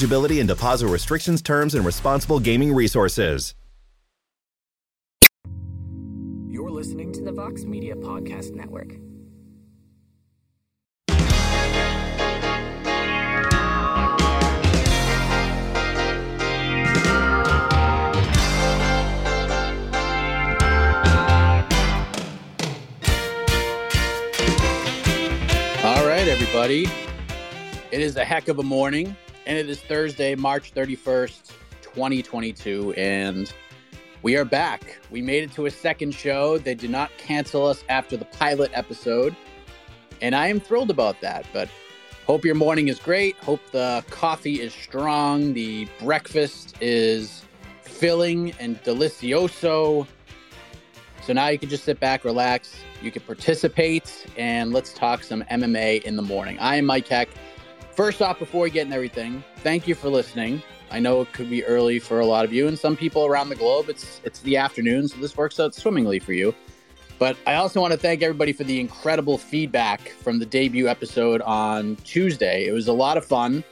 eligibility and deposit restrictions, terms, and responsible gaming resources. You're listening to the Vox Media Podcast Network. All right, everybody. It is a heck of a morning and it is Thursday, March 31st, 2022, and we are back. We made it to a second show. They did not cancel us after the pilot episode, and I am thrilled about that. But hope your morning is great. Hope the coffee is strong. The breakfast is filling and delicioso. So now you can just sit back, relax. You can participate, and let's talk some MMA in the morning. I am Mike Heck. First off, before we get into everything, thank you for listening. I know it could be early for a lot of you, and some people around the globe, it's it's the afternoon, so this works out swimmingly for you. But I also want to thank everybody for the incredible feedback from the debut episode on Tuesday. It was a lot of fun.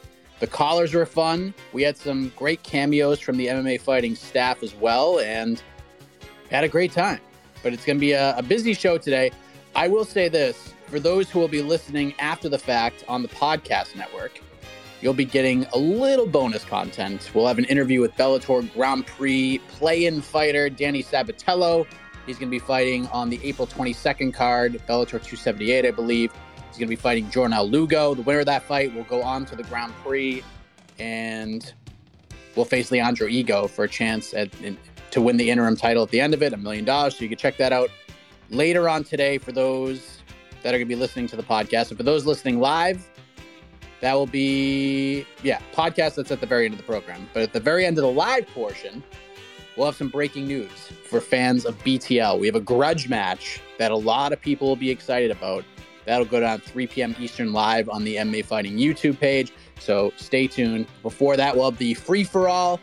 The callers were fun. We had some great cameos from the MMA fighting staff as well, and had a great time. But it's going to be a, a busy show today. I will say this for those who will be listening after the fact on the podcast network, you'll be getting a little bonus content. We'll have an interview with Bellator Grand Prix play-in fighter Danny Sabatello. He's going to be fighting on the April 22nd card, Bellator 278, I believe. He's going to be fighting Jornel Lugo. The winner of that fight will go on to the Grand Prix, and we'll face Leandro Higo for a chance at, in, to win the interim title at the end of it, a million dollars. So you can check that out later on today for those that are going to be listening to the podcast. And for those listening live, that will be, yeah, podcast that's at the very end of the program. But at the very end of the live portion, we'll have some breaking news for fans of BTL. We have a grudge match that a lot of people will be excited about. That'll go down 3 p.m. Eastern live on the MMA Fighting YouTube page. So stay tuned. Before that, we'll have the free for all.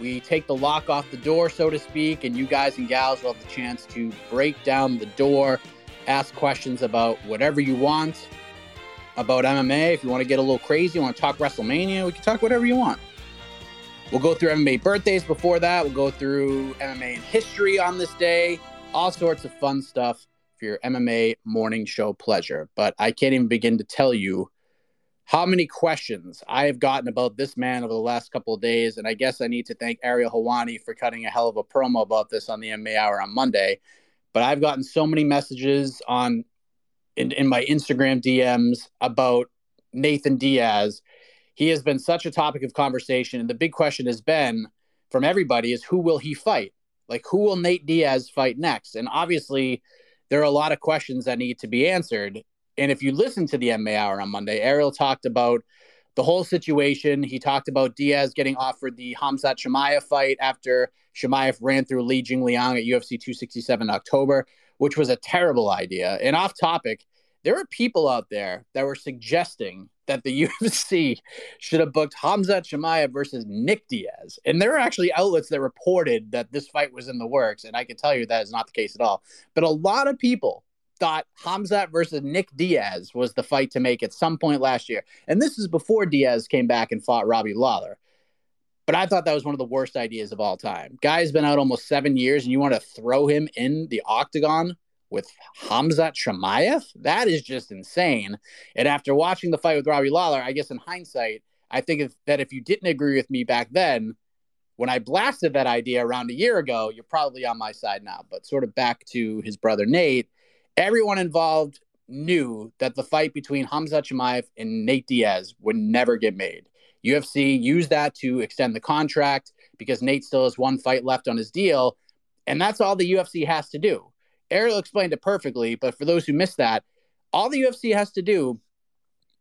We take the lock off the door, so to speak, and you guys and gals will have the chance to break down the door ask questions about whatever you want about MMA. If you want to get a little crazy, you want to talk WrestleMania, we can talk whatever you want. We'll go through MMA birthdays before that. We'll go through MMA and history on this day, all sorts of fun stuff for your MMA morning show pleasure. But I can't even begin to tell you how many questions I have gotten about this man over the last couple of days. And I guess I need to thank Ariel Helwani for cutting a hell of a promo about this on the MMA Hour on Monday but I've gotten so many messages on in, in my Instagram DMs about Nathan Diaz. He has been such a topic of conversation. And the big question has been from everybody is who will he fight? Like, who will Nate Diaz fight next? And obviously, there are a lot of questions that need to be answered. And if you listen to the MMA Hour on Monday, Ariel talked about the whole situation. He talked about Diaz getting offered the Khamzat Chimaev fight after Chimaev ran through Li Jingliang at UFC 267 in October, which was a terrible idea. And off topic, there were people out there that were suggesting that the UFC should have booked Khamzat Chimaev versus Nick Diaz. And there were actually outlets that reported that this fight was in the works. And I can tell you that is not the case at all. But a lot of people thought Khamzat versus Nick Diaz was the fight to make at some point last year. And this is before Diaz came back and fought Robbie Lawler. But I thought that was one of the worst ideas of all time. Guy's been out almost seven years, and you want to throw him in the octagon with Khamzat Chimaev? That is just insane. And after watching the fight with Robbie Lawler, I guess in hindsight, I think if, that if you didn't agree with me back then, when I blasted that idea around a year ago, you're probably on my side now. But sort of back to his brother Nate, everyone involved knew that the fight between Khamzat Chimaev and Nate Diaz would never get made. UFC used that to extend the contract because Nate still has one fight left on his deal. And that's all the UFC has to do. Ariel explained it perfectly, but for those who missed that, all the UFC has to do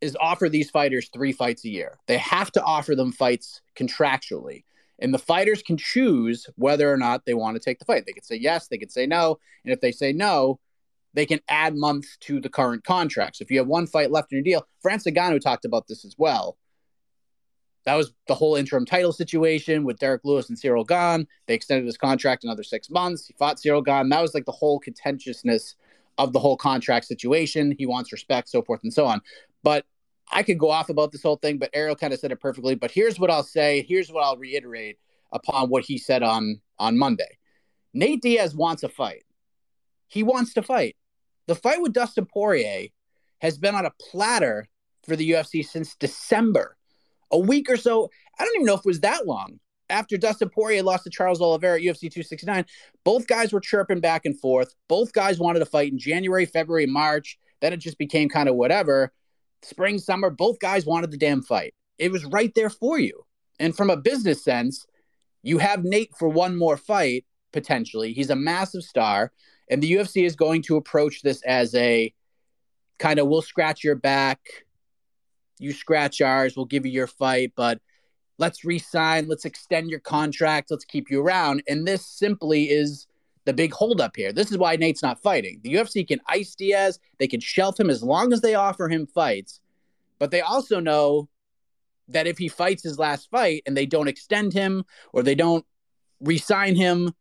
is offer these fighters three fights a year. They have to offer them fights contractually. And the fighters can choose whether or not they want to take the fight. They can say yes, they can say no. And if they say no, they can add months to the current contract. So if you have one fight left in your deal, Francis Ngannou talked about this as well. That was the whole interim title situation with Derrick Lewis and Ciryl Gane. They extended his contract another six months. He fought Ciryl Gane. That was like the whole contentiousness of the whole contract situation. He wants respect, so forth and so on. But I could go off about this whole thing, but Ariel kind of said it perfectly. But here's what I'll say. Here's what I'll reiterate upon what he said on on Monday. Nate Diaz wants a fight. He wants to fight. The fight with Dustin Poirier has been on a platter for the UFC since December, a week or so. I don't even know if it was that long after Dustin Poirier lost to Charles Oliveira at UFC 269. Both guys were chirping back and forth. Both guys wanted to fight in January, February, March. Then it just became kind of whatever spring, summer, both guys wanted the damn fight. It was right there for you. And from a business sense, you have Nate for one more fight potentially. He's a massive star, and the UFC is going to approach this as a kind of we'll scratch your back, you scratch ours, we'll give you your fight, but let's resign, let's extend your contract, let's keep you around. And this simply is the big holdup here. This is why Nate's not fighting. The UFC can ice Diaz, they can shelf him as long as they offer him fights, but they also know that if he fights his last fight and they don't extend him or they don't resign him,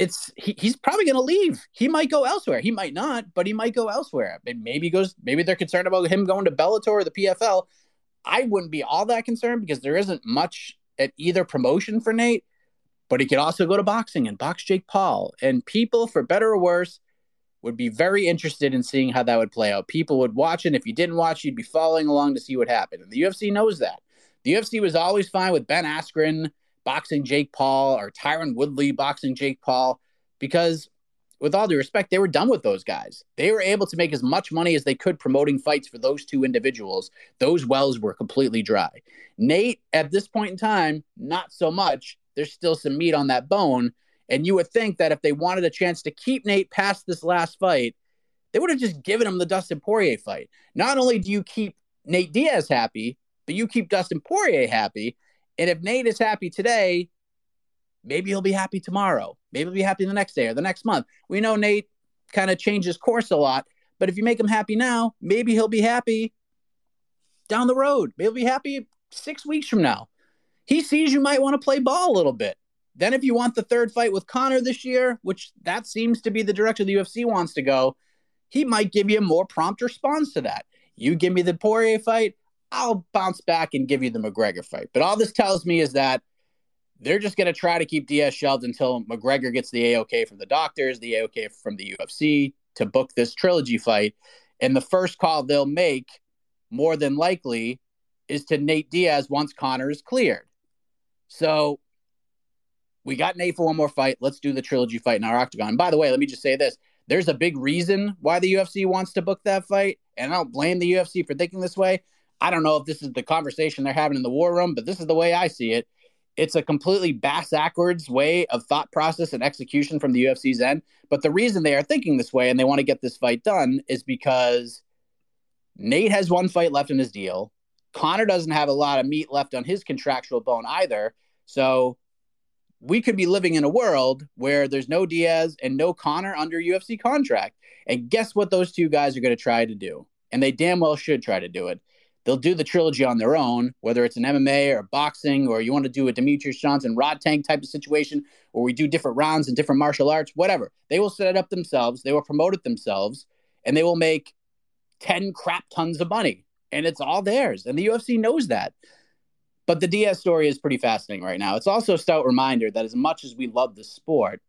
it's he, he's probably going to leave. He might go elsewhere. He might not, but he might go elsewhere. Maybe goes. Maybe they're concerned about him going to Bellator or the PFL. I wouldn't be all that concerned because there isn't much at either promotion for Nate but he could also go to boxing and box Jake Paul. And people, for better or worse, would be very interested in seeing how that would play out. People would watch it. If you didn't watch, you'd be following along to see what happened. And the UFC knows that. The UFC was always fine with Ben Askren boxing Jake Paul or Tyron Woodley boxing Jake Paul because, with all due respect, they were done with those guys. They were able to make as much money as they could promoting fights for those two individuals. Those wells were completely dry. Nate, at this point in time, not so much there's still some meat on that bone. And you would think that if they wanted a chance to keep Nate past this last fight, they would have just given him the Dustin Poirier fight. Not only do you keep Nate Diaz happy, but you keep Dustin Poirier happy. And if Nate is happy today, maybe he'll be happy tomorrow. Maybe he'll be happy the next day or the next month. We know Nate kind of changes course a lot, but if you make him happy now, maybe he'll be happy down the road. Maybe he'll be happy six weeks from now he sees you might want to play ball a little bit. Then, if you want the third fight with Conor this year, which that seems to be the direction the UFC wants to go, he might give you a more prompt response to that. You give me the Poirier fight, I'll bounce back and give you the McGregor fight. But all this tells me is that they're just going to try to keep Diaz shelved until McGregor gets the AOK from the doctors, the AOK from the UFC to book this trilogy fight. And the first call they'll make, more than likely, is to Nate Diaz once Conor is cleared. So we got Nate for one more fight. Let's do the trilogy fight in our octagon. by the way, let me just say this. There's a big reason why the UFC wants to book that fight. And I don't blame the UFC for thinking this way. I don't know if this is the conversation they're having in the war room, but this is the way I see it. It's a completely bass backwards way of thought process and execution from the UFC's end. But the reason they are thinking this way and they want to get this fight done is because Nate has one fight left in his deal. Conor doesn't have a lot of meat left on his contractual bone either. So we could be living in a world where there's no Diaz and no Conor under UFC contract. And guess what those two guys are going to try to do? And they damn well should try to do it. They'll do the trilogy on their own, whether it's an MMA or boxing, or you want to do a Demetrious Johnson Rodtang type of situation, or we do different rounds and different martial arts, whatever. They will set it up themselves, they will promote it themselves, and they will make 10 crap tons of money and it's all theirs. And the UFC knows that. But the Diaz story is pretty fascinating right now. It's also a stout reminder that as much as we love the sport,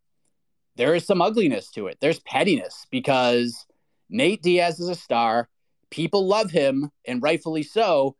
there is some ugliness to it. There's pettiness because Nate Diaz is a star. People love him, and rightfully so.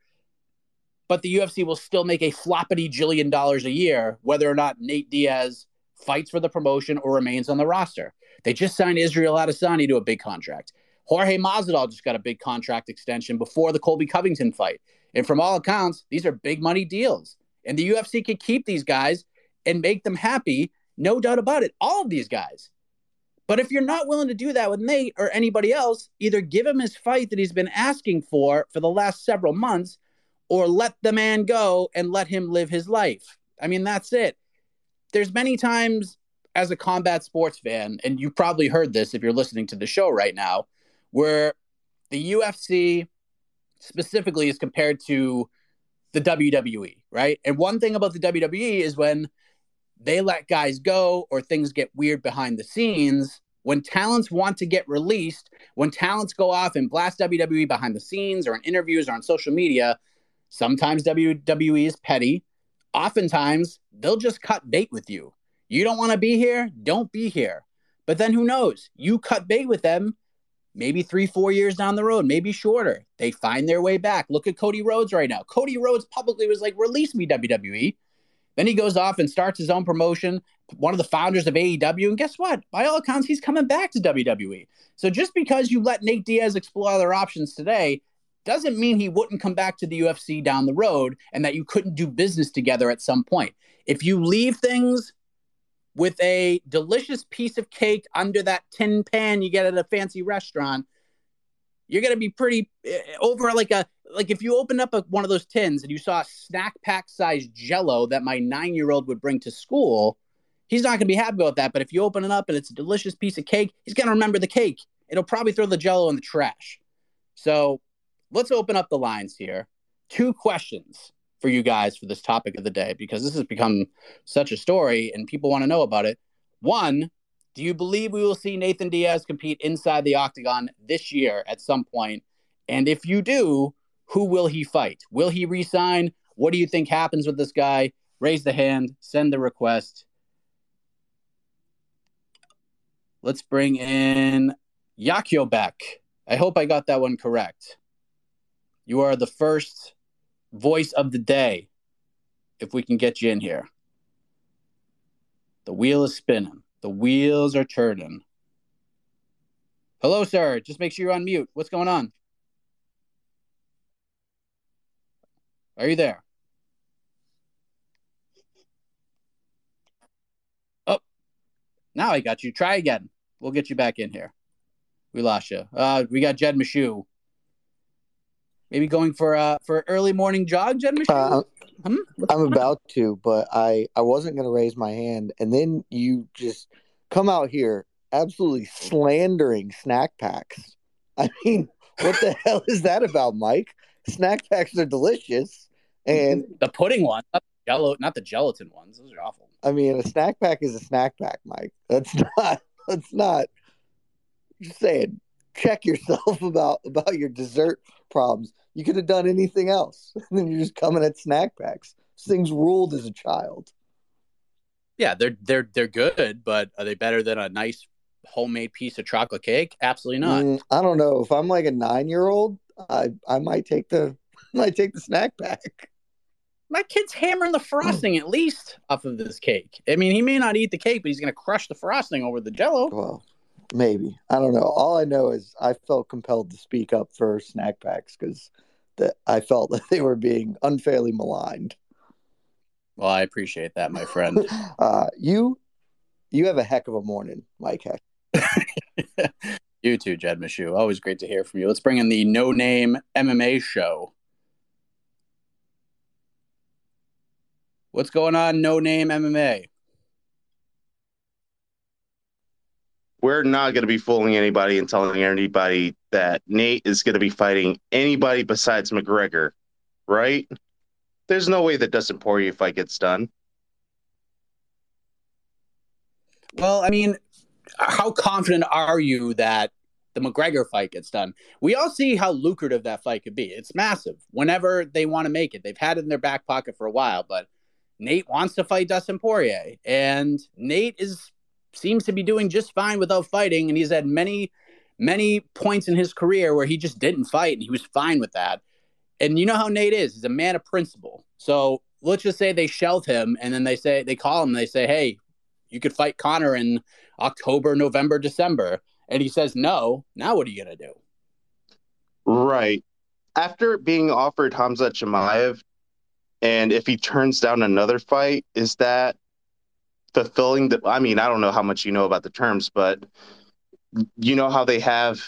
but the UFC will still make a floppity jillion dollars a year, whether or not Nate Diaz fights for the promotion or remains on the roster. They just signed Israel Adesanya to a big contract. Jorge Masvidal just got a big contract extension before the Colby Covington fight. And from all accounts, these are big money deals. And the UFC could keep these guys and make them happy, no doubt about it. All of these guys. But if you're not willing to do that with Nate or anybody else, either give him his fight that he's been asking for for the last several months or let the man go and let him live his life. I mean, that's it. There's many times as a combat sports fan, and you've probably heard this if you're listening to the show right now, where the UFC specifically is compared to the WWE, right? And one thing about the WWE is when they let guys go or things get weird behind the scenes, when talents want to get released, when talents go off and blast WWE behind the scenes or in interviews or on social media, sometimes WWE is petty. Oftentimes, they'll just cut bait with you. You don't want to be here? Don't be here. But then who knows? You cut bait with them maybe three, four years down the road, maybe shorter. They find their way back. Look at Cody Rhodes right now. Cody Rhodes publicly was like, release me, WWE. Then he goes off and starts his own promotion, one of the founders of AEW. And guess what? By all accounts, he's coming back to WWE. So just because you let Nate Diaz explore other options today doesn't mean he wouldn't come back to the UFC down the road and that you couldn't do business together at some point. If you leave things with a delicious piece of cake under that tin pan you get at a fancy restaurant, you're gonna be pretty uh, over like a like if you open up a, one of those tins and you saw a snack pack size Jello that my nine year old would bring to school, he's not gonna be happy about that. But if you open it up and it's a delicious piece of cake, he's gonna remember the cake. It'll probably throw the Jello in the trash. So let's open up the lines here. Two questions for you guys for this topic of the day because this has become such a story and people want to know about it. One, do you believe we will see Nathan Diaz compete inside the octagon this year at some point? And if you do, who will he fight? Will he resign? What do you think happens with this guy? Raise the hand, send the request. Let's bring in Yakyobek. I hope I got that one correct. You are the first voice of the day if we can get you in here. The wheel is spinning. The wheels are turning. Hello, sir. Just make sure you're on mute. What's going on? Are you there? Oh, now I got you. Try again. We'll get you back in here. We lost you. Uh, we got Jed Meshew maybe going for uh for early morning jog, Jed uh, hmm? I'm about to, but I I wasn't going to raise my hand, and then you just come out here absolutely slandering snack packs. I mean, what the hell is that about, Mike? Snack packs are delicious, and the pudding one, not the jello, not the gelatin ones. Those are awful. I mean, a snack pack is a snack pack, Mike. That's not. That's not. Just saying. Check yourself about about your dessert problems. You could have done anything else. And then you're just coming at snack packs. things ruled as a child. Yeah, they're they're they're good, but are they better than a nice homemade piece of chocolate cake? Absolutely not. Mm, I don't know. If I'm like a nine year old, I I might take the might take the snack pack. My kid's hammering the frosting at least off of this cake. I mean, he may not eat the cake, but he's gonna crush the frosting over the jello. Well, maybe. I don't know. All I know is I felt compelled to speak up for snack packs because that I felt that they were being unfairly maligned. Well, I appreciate that, my friend. uh, you, you have a heck of a morning, Mike Heck. You too, Jed Meshew. Always great to hear from you. Let's bring in the No Name MMA show. What's going on, No Name MMA? we're not going to be fooling anybody and telling anybody that Nate is going to be fighting anybody besides McGregor, right? There's no way that Dustin Poirier fight gets done. Well, I mean, how confident are you that the McGregor fight gets done? We all see how lucrative that fight could be. It's massive. Whenever they want to make it, they've had it in their back pocket for a while, but Nate wants to fight Dustin Poirier, and Nate is seems to be doing just fine without fighting. And he's had many, many points in his career where he just didn't fight and he was fine with that. And you know how Nate is. He's a man of principle. So let's just say they shelve him and then they say they call him and they say, Hey, you could fight Conor in October, November, December. And he says no. Now what are you gonna do? Right. After being offered Khamzat Chimaev, and if he turns down another fight, is that fulfilling the I mean, I don't know how much you know about the terms, but you know how they have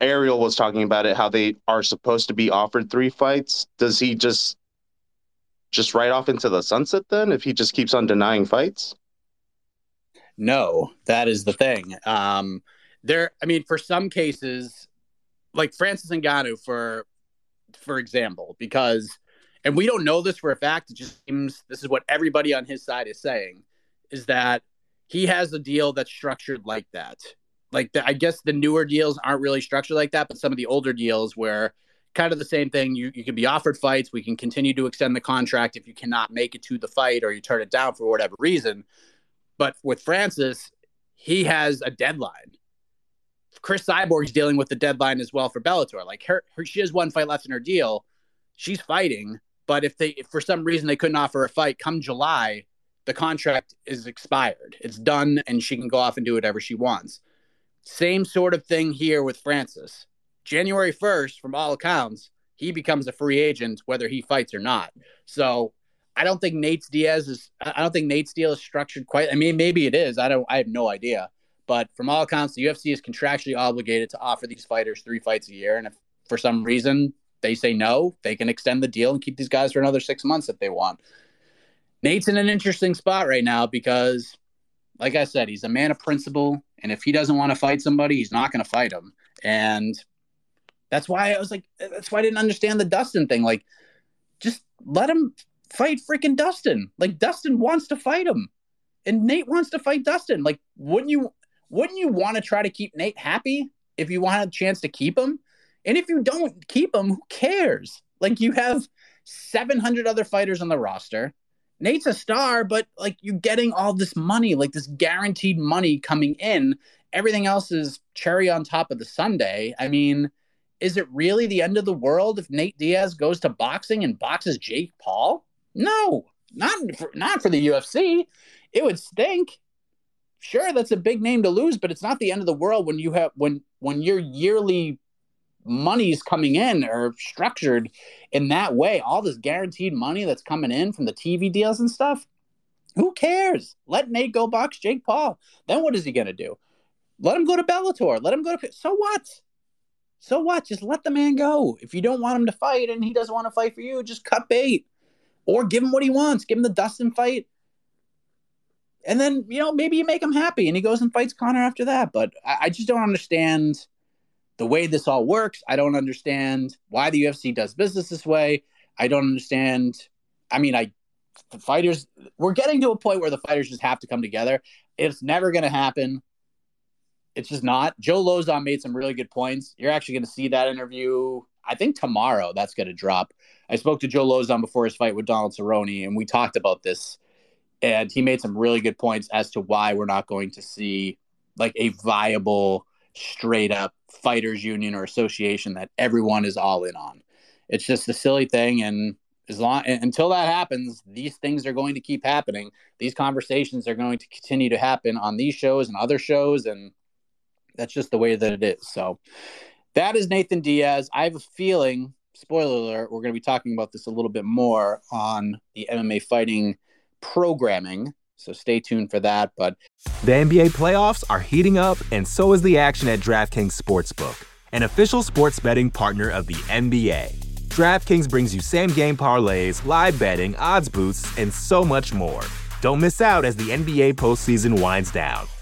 Ariel was talking about it, how they are supposed to be offered three fights. Does he just just right off into the sunset then if he just keeps on denying fights? No, that is the thing. Um, there, I mean, for some cases, like Francis Ngannou, for for example, because, and we don't know this for a fact. It just seems this is what everybody on his side is saying, is that he has a deal that's structured like that. Like the, I guess the newer deals aren't really structured like that, but some of the older deals where kind of the same thing. You you can be offered fights. We can continue to extend the contract if you cannot make it to the fight or you turn it down for whatever reason. But with Francis, he has a deadline. Cris Cyborg's dealing with the deadline as well for Bellator. Like her, her she has one fight left in her deal. She's fighting, but if they if for some reason they couldn't offer a fight come July, the contract is expired. It's done and she can go off and do whatever she wants. Same sort of thing here with Francis. January 1st, from all accounts, he becomes a free agent whether he fights or not. So I don't think Nate's Diaz is. I don't think Nate's deal is structured quite. I mean, maybe it is. I don't. I have no idea. But from all accounts, the UFC is contractually obligated to offer these fighters three fights a year. And if for some reason they say no, they can extend the deal and keep these guys for another six months if they want. Nate's in an interesting spot right now because, like I said, he's a man of principle. And if he doesn't want to fight somebody, he's not going to fight him. And that's why I was like, that's why I didn't understand the Dustin thing. Like, just let him fight freaking Dustin. Like, Dustin wants to fight him, and Nate wants to fight Dustin. Like, wouldn't you? Wouldn't you want to try to keep Nate happy if you want a chance to keep him? And if you don't keep him, who cares? Like, you have 700 other fighters on the roster. Nate's a star, but like you're getting all this money, like this guaranteed money coming in. Everything else is cherry on top of the sundae. I mean, is it really the end of the world if Nate Diaz goes to boxing and boxes Jake Paul? No, not for, not for the UFC. It would stink. Sure, that's a big name to lose, but it's not the end of the world when you have when when your yearly money's coming in or structured in that way. All this guaranteed money that's coming in from the TV deals and stuff. Who cares? Let Nate go box Jake Paul. Then what is he gonna do? Let him go to Bellator. Let him go to. So what? So what? Just let the man go. If you don't want him to fight and he doesn't want to fight for you, just cut bait or give him what he wants. Give him the Dustin fight. And then, you know, maybe you make him happy and he goes and fights Conor after that. But I, I just don't understand the way this all works. I don't understand why the UFC does business this way. I don't understand. I mean, I the fighters we're getting to a point where the fighters just have to come together. It's never going to happen. It's just not. Joe Lauzon made some really good points. You're actually going to see that interview. I think tomorrow that's going to drop. I spoke to Joe Lauzon before his fight with Donald Cerrone, and we talked about this. And he made some really good points as to why we're not going to see like a viable, straight up fighters union or association that everyone is all in on. It's just a silly thing, and as long until that happens, these things are going to keep happening. These conversations are going to continue to happen on these shows and other shows, and that's just the way that it is. So that is Nathan Diaz. I have a feeling, spoiler alert, we're going to be talking about this a little bit more on the MMA fighting programming. So stay tuned for that. But the NBA playoffs are heating up, and so is the action at DraftKings Sportsbook, an official sports betting partner of the NBA. DraftKings brings you same game parlays, live betting, odds boosts, and so much more. Don't miss out as the NBA postseason winds down.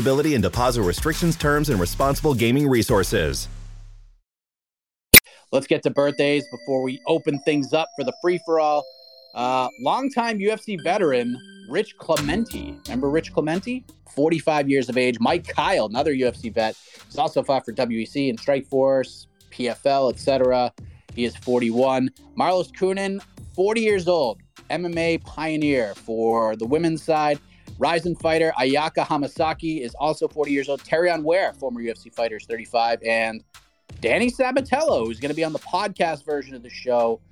and deposit restrictions, terms, and responsible gaming resources. Let's get to birthdays before we open things up for the free for all. Uh, longtime UFC veteran Rich Clementi. Remember Rich Clementi? 45 years of age. Mike Kyle, another UFC vet, he's also fought for WEC and Strikeforce, PFL, etc. He is 41. Marloes Coenen, 40 years old, MMA pioneer for the women's side. Rising fighter Ayaka Hamasaki is also 40 years old. Terrion Ware, former UFC fighter, is 35. And Danny Sabatello, who's going to be on the podcast version of the show,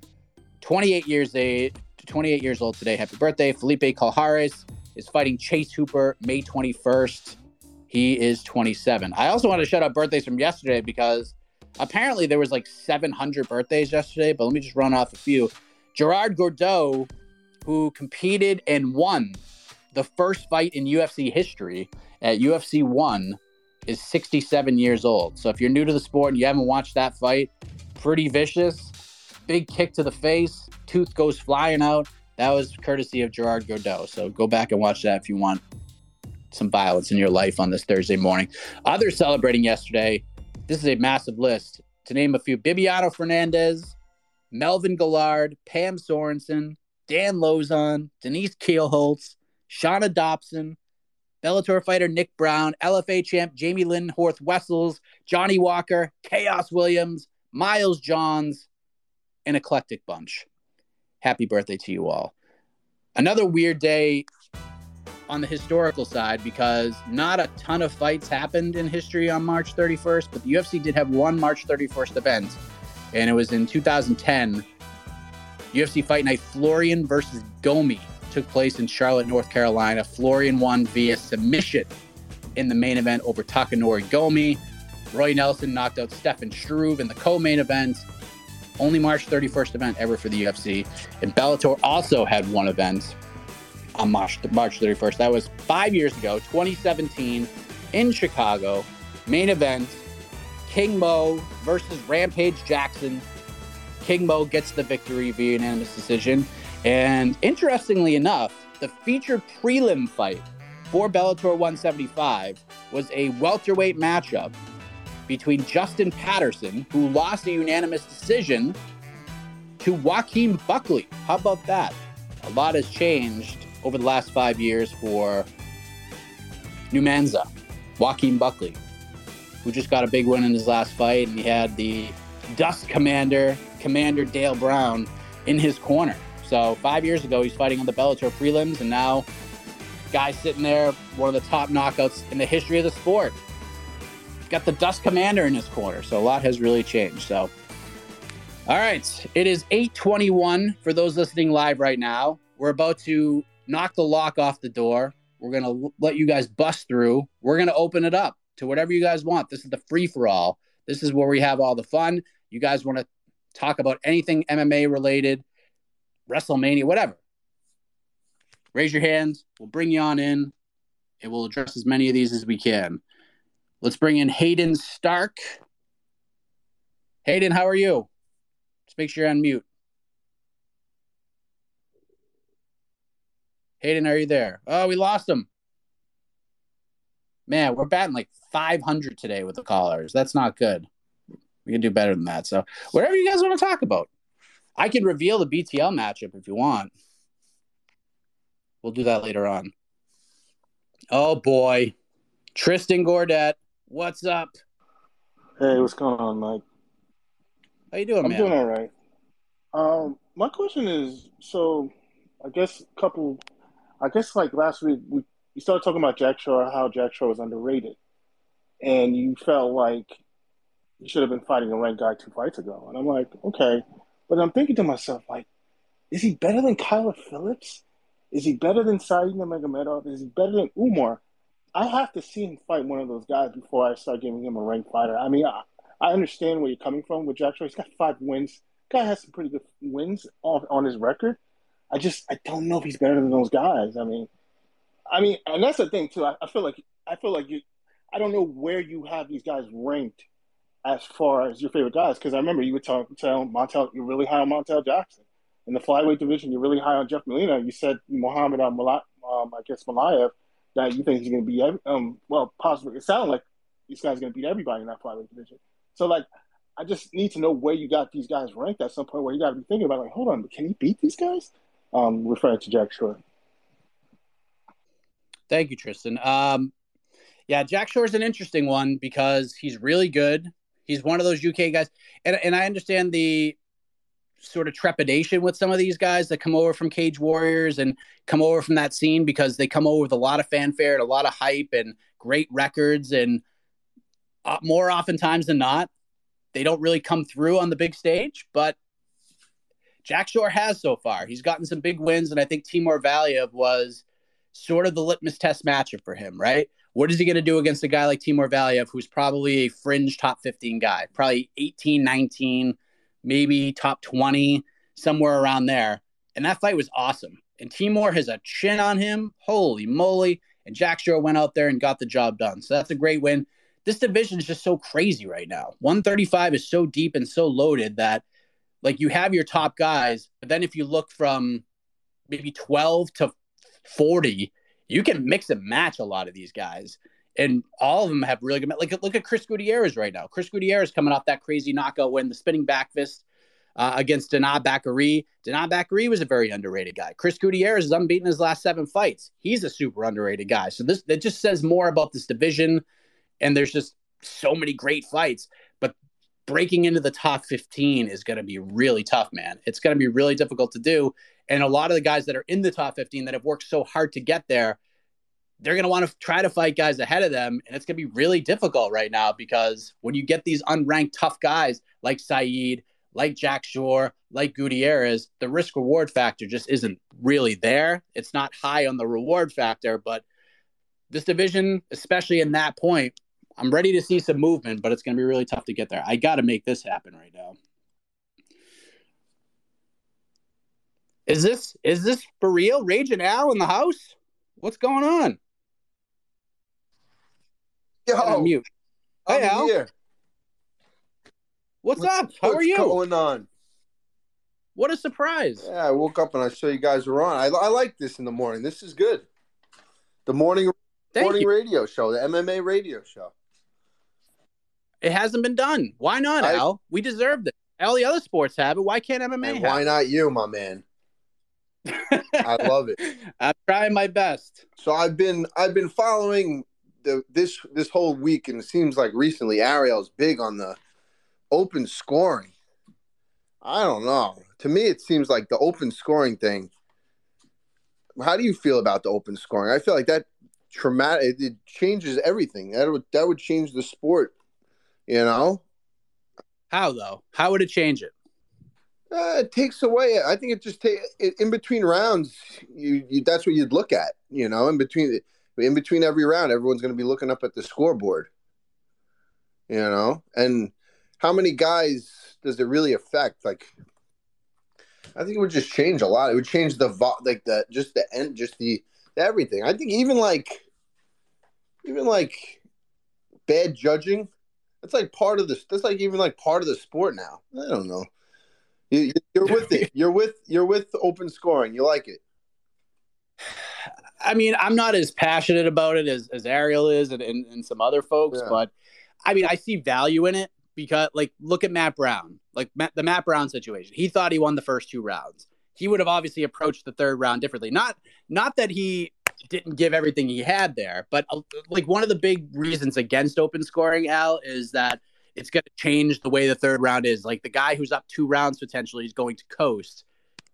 28 years age, 28 years old today. Happy birthday. Felipe Colares is fighting Chase Hooper May 21st. He is 27. I also want to shout out birthdays from yesterday because apparently there was like 700 birthdays yesterday, but let me just run off a few. Gerard Gordeau, who competed and won the first fight in UFC history at UFC 1, is 67 years old. So if you're new to the sport and you haven't watched that fight, pretty vicious. Big kick to the face, tooth goes flying out. That was courtesy of Gerard Gordeau. So go back and watch that if you want some violence in your life on this Thursday morning. Others celebrating yesterday. This is a massive list. To name a few Bibiano Fernandes, Melvin Guillard, Pam Sorensen, Dan Lauzon, Denise Kielholtz, Shana Dobson, Bellator fighter Nick Brown, LFA champ Jamie Lynn Horth Wessels, Johnny Walker, Khaos Williams, Miles Johns, an eclectic bunch. Happy birthday to you all. Another weird day on the historical side because not a ton of fights happened in history on March 31st, but the UFC did have one March 31st event, and it was in 2010. UFC Fight Night Florian versus Gomi took place in Charlotte, North Carolina. Florian won via submission in the main event over Takanori Gomi. Roy Nelson knocked out Stefan Struve in the co-main event. Only March 31st event ever for the UFC. And Bellator also had one event on March, March 31st. That was five years ago, 2017, in Chicago. Main event, King Mo versus Rampage Jackson. King Mo gets the victory via unanimous decision. And interestingly enough, the featured prelim fight for Bellator 175 was a welterweight matchup between Justin Patterson, who lost a unanimous decision, to Joaquin Buckley. How about that? A lot has changed over the last five years for New Mansa, Joaquin Buckley, who just got a big win in his last fight, and he had the Dust Commander, Commander Dale Brown, in his corner. So five years ago, he's fighting on the Bellator prelims, and now, guy sitting there, one of the top knockouts in the history of the sport. Got the Dust Commander in his corner, so a lot has really changed. So, all right, it is 8:21 for those listening live right now. We're about to knock the lock off the door. We're gonna let you guys bust through. We're gonna open it up to whatever you guys want. This is the free for all. This is where we have all the fun. You guys want to talk about anything MMA related, WrestleMania, whatever. Raise your hands. We'll bring you on in and we'll address as many of these as we can. Let's bring in Hayden Stark. Hayden, how are you? Just make sure you're on mute. Hayden, are you there? Oh, we lost him. Man, we're batting like 500 today with the callers. That's not good. We can do better than that. So, whatever you guys want to talk about. I can reveal the BTL matchup if you want. We'll do that later on. Oh boy. Tristan Gordet, what's up? Hey, what's going on, Mike? How you doing, man? I'm man? doing all right. Um, my question is, so I guess a couple, I guess like last week we you started talking about Jack Shore, how Jack Shore was underrated, and you felt like you should have been fighting a ranked guy two fights ago, and I'm like, okay, but I'm thinking to myself, like, is he better than Kyler Phillips? Is he better than Saeed Nurmagomedov? Is he better than Umar? I have to see him fight one of those guys before I start giving him a ranked fighter. I mean, I, I understand where you're coming from with Jack He's got five wins. Guy has some pretty good wins on, on his record. I just I don't know if he's better than those guys. I mean, I mean, and that's the thing too. I, I feel like I feel like you. I don't know where you have these guys ranked as far as your favorite guys because I remember you would tell, tell Montel you're really high on Montel Jackson in the flyweight division. You're really high on Jeff Molina. You said Muhammad um, um, I guess Mokaev that you think he's going to be Um, well, possibly it sounded like this guy's going to beat everybody in that flyweight division. So like, I just need to know where you got these guys ranked at some point where you got to be thinking about like, hold on, can he beat these guys? Um, referring to Jack Shore. Thank you, Tristan. Um, yeah, Jack Shore is an interesting one because he's really good. He's one of those UK guys, and and I understand the sort of trepidation with some of these guys that come over from Cage Warriors and come over from that scene because they come over with a lot of fanfare and a lot of hype and great records. And uh, more oftentimes than not they don't really come through on the big stage but Jack Shore has so far. He's gotten some big wins and I think Timur Valiev was sort of the litmus test matchup for him right what is he going to do against a guy like Timur Valiev who's probably a fringe top 15 guy probably 18 19 maybe top 20, somewhere around there. And that fight was awesome. And Timur has a chin on him. Holy moly. And Jack Shore went out there and got the job done. So that's a great win. This division is just so crazy right now. 135 is so deep and so loaded that, like, you have your top guys. But then if you look from maybe 12 to 40, you can mix and match a lot of these guys and all of them have really good. Like look at Chris Gutierrez right now. Chris Gutierrez coming off that crazy knockout win, the spinning back fist uh, against Danaa Batgerel. Danaa Batgerel was a very underrated guy. Chris Gutierrez is unbeaten in his last seven fights. He's a super underrated guy. So this that just says more about this division. And there's just so many great fights. But breaking into the top 15 is going to be really tough, man. It's going to be really difficult to do. And a lot of the guys that are in the top 15 that have worked so hard to get there they're going to want to try to fight guys ahead of them. And it's going to be really difficult right now because when you get these unranked tough guys like Saeed, like Jack Shore, like Gutierrez, the risk reward factor just isn't really there. It's not high on the reward factor, but this division, especially in that point, I'm ready to see some movement, but it's going to be really tough to get there. I got to make this happen right now. Is this is this for real? Ragin' Al in the house? What's going on? Yo, mute. Hey, Al. here. What's, What's- up? How what's are you? going on? What a surprise. Yeah, I woke up and I saw you guys were on. I, I like this in the morning. This is good. The morning Thank morning you. radio show, the MMA radio show. It hasn't been done. Why not, I- Al? We deserve it. All the other sports have it. Why can't MMA why not you, my man? I love it. I'm trying my best. So I've been I've been following the this this whole week, and it seems like recently Ariel's big on the open scoring. I don't know. To me, it seems like the open scoring thing. How do you feel about the open scoring? I feel like that traumatic. It, it changes everything. That would that would change the sport. You know, How though? How would it change it? Uh, it takes away. I think it just take in between rounds. You, you that's what you'd look at. You know, in between in between every round, everyone's going to be looking up at the scoreboard. You know, and how many guys does it really affect? Like, I think it would just change a lot. It would change the vo- like the just the end, just the everything. I think even like even like bad judging. That's like part of this. That's like even like part of the sport now. I don't know. You, you're with it. You're with you're with open scoring. You like it. I mean, I'm not as passionate about it as, as Ariel is and, and, and some other folks, Yeah. but I mean, I see value in it because, like, look at Matt Brown, like Matt, the Matt Brown situation. He thought he won the first two rounds. He would have obviously approached the third round differently. Not, not that he didn't give everything he had there, but uh, like one of the big reasons against open scoring, Al, is that it's going to change the way the third round is. Like the guy who's up two rounds potentially is going to coast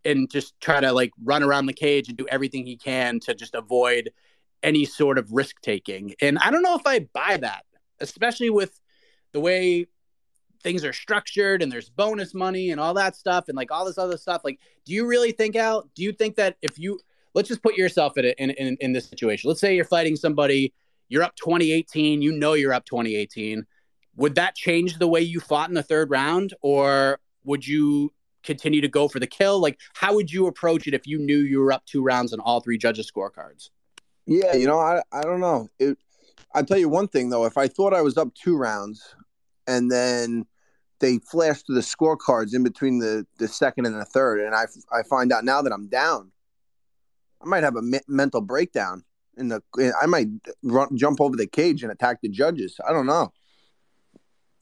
and just try to like run around the cage and do everything he can to just avoid any sort of risk taking. And I don't know if I buy that, especially with the way things are structured and there's bonus money and all that stuff and like all this other stuff. Like, do you really think out? Do you think that if you let's just put yourself in, a, in in in this situation? Let's say you're fighting somebody, you're up 2018, you know you're up 2018. Would that change the way you fought in the third round, or would you continue to go for the kill? Like, how would you approach it if you knew you were up two rounds on all three judges' scorecards? Yeah, you know, I I don't know. It, I'll tell you one thing though. If I thought I was up two rounds, and then they flash to the scorecards in between the the second and the third, and I I find out now that I'm down, I might have a me- mental breakdown. In the, I might run, jump over the cage and attack the judges. I don't know.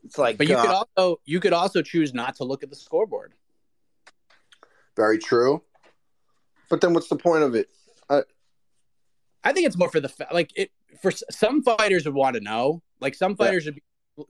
It's like, but you uh, could also you could also choose not to look at the scoreboard. very true. But then, what's the point of it? I think it's more for the like it for some fighters would want to know. Like some fighters would be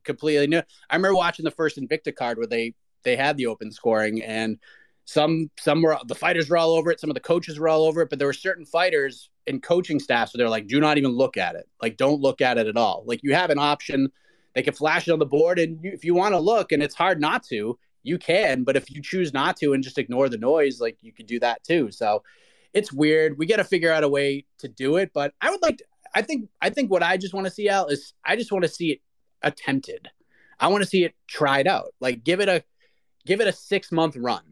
completely new. I remember watching the first Invicta card where they they had the open scoring and some some were the fighters were all over it, some of the coaches were all over it, but there were certain fighters and coaching staff so they're like, do not even look at it. Like don't look at it at all. Like you have an option. They can flash it on the board and you, if you want to look and it's hard not to, you can, but if you choose not to and just ignore the noise, like you could do that too. So it's weird. We got to figure out a way to do it. But I would like to, I think, I think what I just want to see out is I just want to see it attempted. I want to see it tried out. Like give it a, give it a six month run,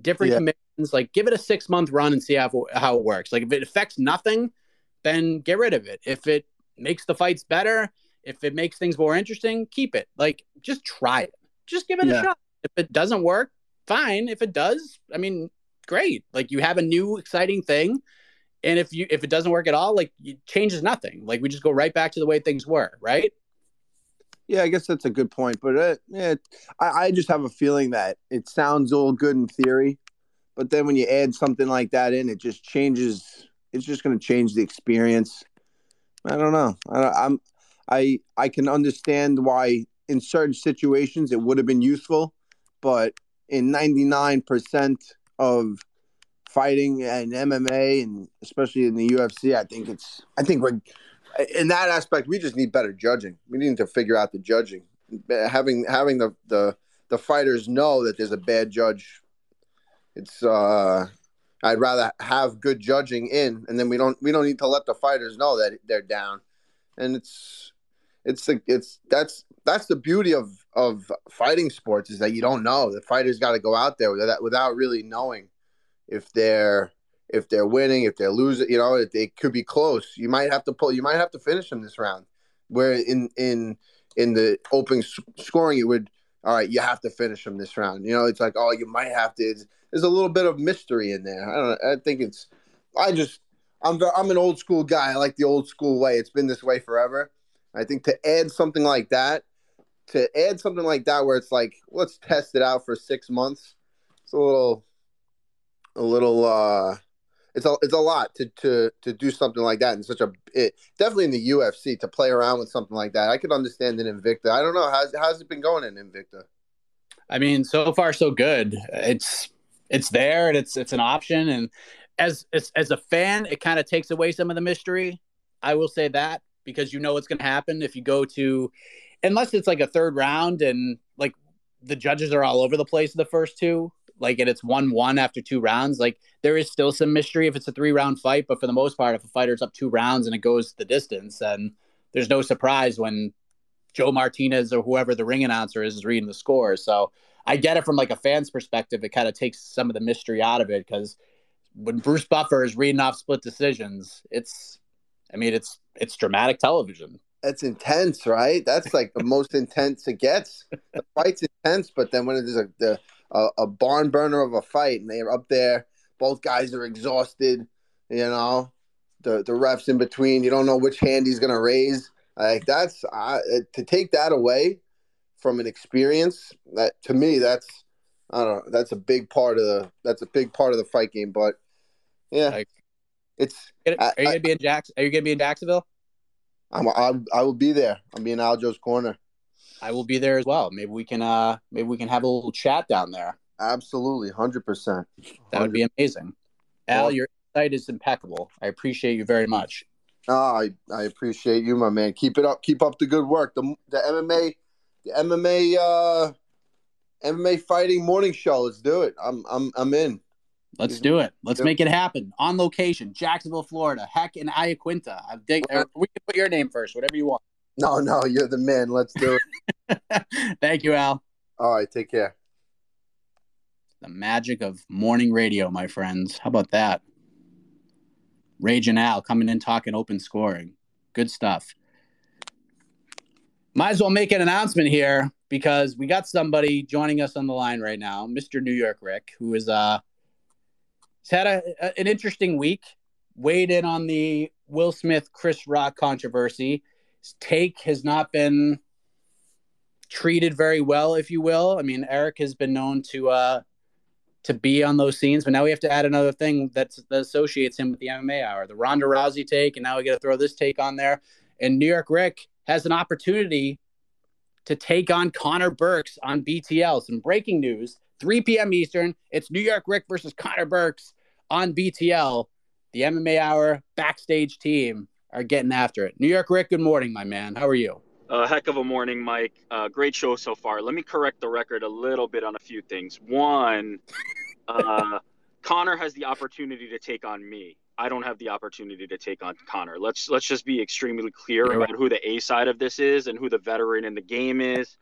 different Yeah. commissions, like give it a six month run and see how, how it works. Like if it affects nothing, then get rid of it. If it makes the fights better, if it makes things more interesting, keep it. Like just try it. Just give it Yeah. a shot. If it doesn't work, fine. If it does, I mean, great. Like you have a new exciting thing. And if you if it doesn't work at all, like it changes nothing. Like we just go right back to the way things were, right? Yeah, I guess that's a good point. But uh, yeah, I, I just have a feeling that it sounds all good in theory, but then when you add something like that in, it just changes. It's just going to change the experience. I don't know. I, I'm I I can understand why in certain situations it would have been useful, but in 99% of fighting and MMA and especially in the UFC, I think it's I think we're in that aspect we just need better judging. We need to figure out the judging. Having having the the the fighters know that there's a bad judge. It's uh I'd rather have good judging in and then we don't we don't need to let the fighters know that they're down. And it's it's the it's that's that's the beauty of of fighting sports is that you don't know. The fighters got to go out there without without really knowing if they're if they're winning, if they're losing, you know, it, it could be close. You might have to pull. You might have to finish them this round. Where in in in the open s- scoring, it would all right. You have to finish them this round. You know, it's like oh, you might have to. It's, there's a little bit of mystery in there. I don't. know. I think it's. I just. I'm I'm an old school guy. I like the old school way. It's been this way forever. I think to add something like that, to add something like that, where it's like let's test it out for six months. It's a little a little uh it's a it's a lot to to to do something like that in such a it, definitely in the UFC to play around with something like that. I could understand in Invicta. I don't know how's how's it been going in Invicta. I mean, so far so good. It's it's there and it's it's an option. And as as, as a fan, it kind of takes away some of the mystery. I will say that because you know what's going to happen if you go to, unless it's like a third round and like the judges are all over the place the first two, like and it's one one after two rounds. Like there is still some mystery if it's a three round fight, but for the most part, if a fighter's up two rounds and it goes the distance, then there's no surprise when Joe Martinez or whoever the ring announcer is is reading the score. So I get it from like a fan's perspective. It kind of takes some of the mystery out of it because when Bruce Buffer is reading off split decisions, it's, I mean, it's it's dramatic television. That's intense, right? That's like the most intense it gets. The fight's intense, but then when it is a the, a, a barn burner of a fight and they're up there, both guys are exhausted. You know, the the refs in between. You don't know which hand he's gonna raise. Like that's uh, to take that away from an experience. That to me, that's I don't know. That's a big part of the that's a big part of the fight game. But yeah, it's Are you I- gonna be in Jacks? Are you gonna be in Jacksonville? I'm, I I will be there. I'll be in Aljo's corner. I will be there as well. Maybe we can uh maybe we can have a little chat down there. Absolutely, hundred percent. That would be amazing. Al, your insight is impeccable. I appreciate you very much. Oh, I I appreciate you, my man. Keep it up. Keep up the good work. The the MMA, the MMA, uh, MMA fighting morning show. Let's do it. I'm I'm I'm in. Let's do it. Let's make it happen on location, Jacksonville, Florida. Heck, in Iaquinta. I dig. We can put your name first, whatever you want. No, no, you're the man. Let's do it. Thank you, Al. All right, take care. The magic of morning radio, my friends. How about that? Ragin' Al coming in talking open scoring. Good stuff. Might as well make an announcement here because we got somebody joining us on the line right now, Mr. New York Rick, who is uh has had a, a, an interesting week. Weighed in on the Will Smith Chris Rock controversy. His take has not been treated very well, if you will. I mean, Eric has been known to uh to be on those scenes, but now we have to add another thing that associates him with the MMA hour, the Ronda Rousey take, and now we got to throw this take on there. And New York Rick has an opportunity to take on Connor Burks on BTL. Some breaking news: 3 p.m. Eastern. It's New York Rick versus Connor Burks on BTL. The MMA hour backstage team are getting after it. New York Rick, good morning, my man. How are you? A uh, heck of a morning, Mike. Uh, great show so far. Let me correct the record a little bit on a few things. One, uh, Connor has the opportunity to take on me. I don't have the opportunity to take on Connor. Let's let's just be extremely clear about who the A side of this is and who the veteran in the game is.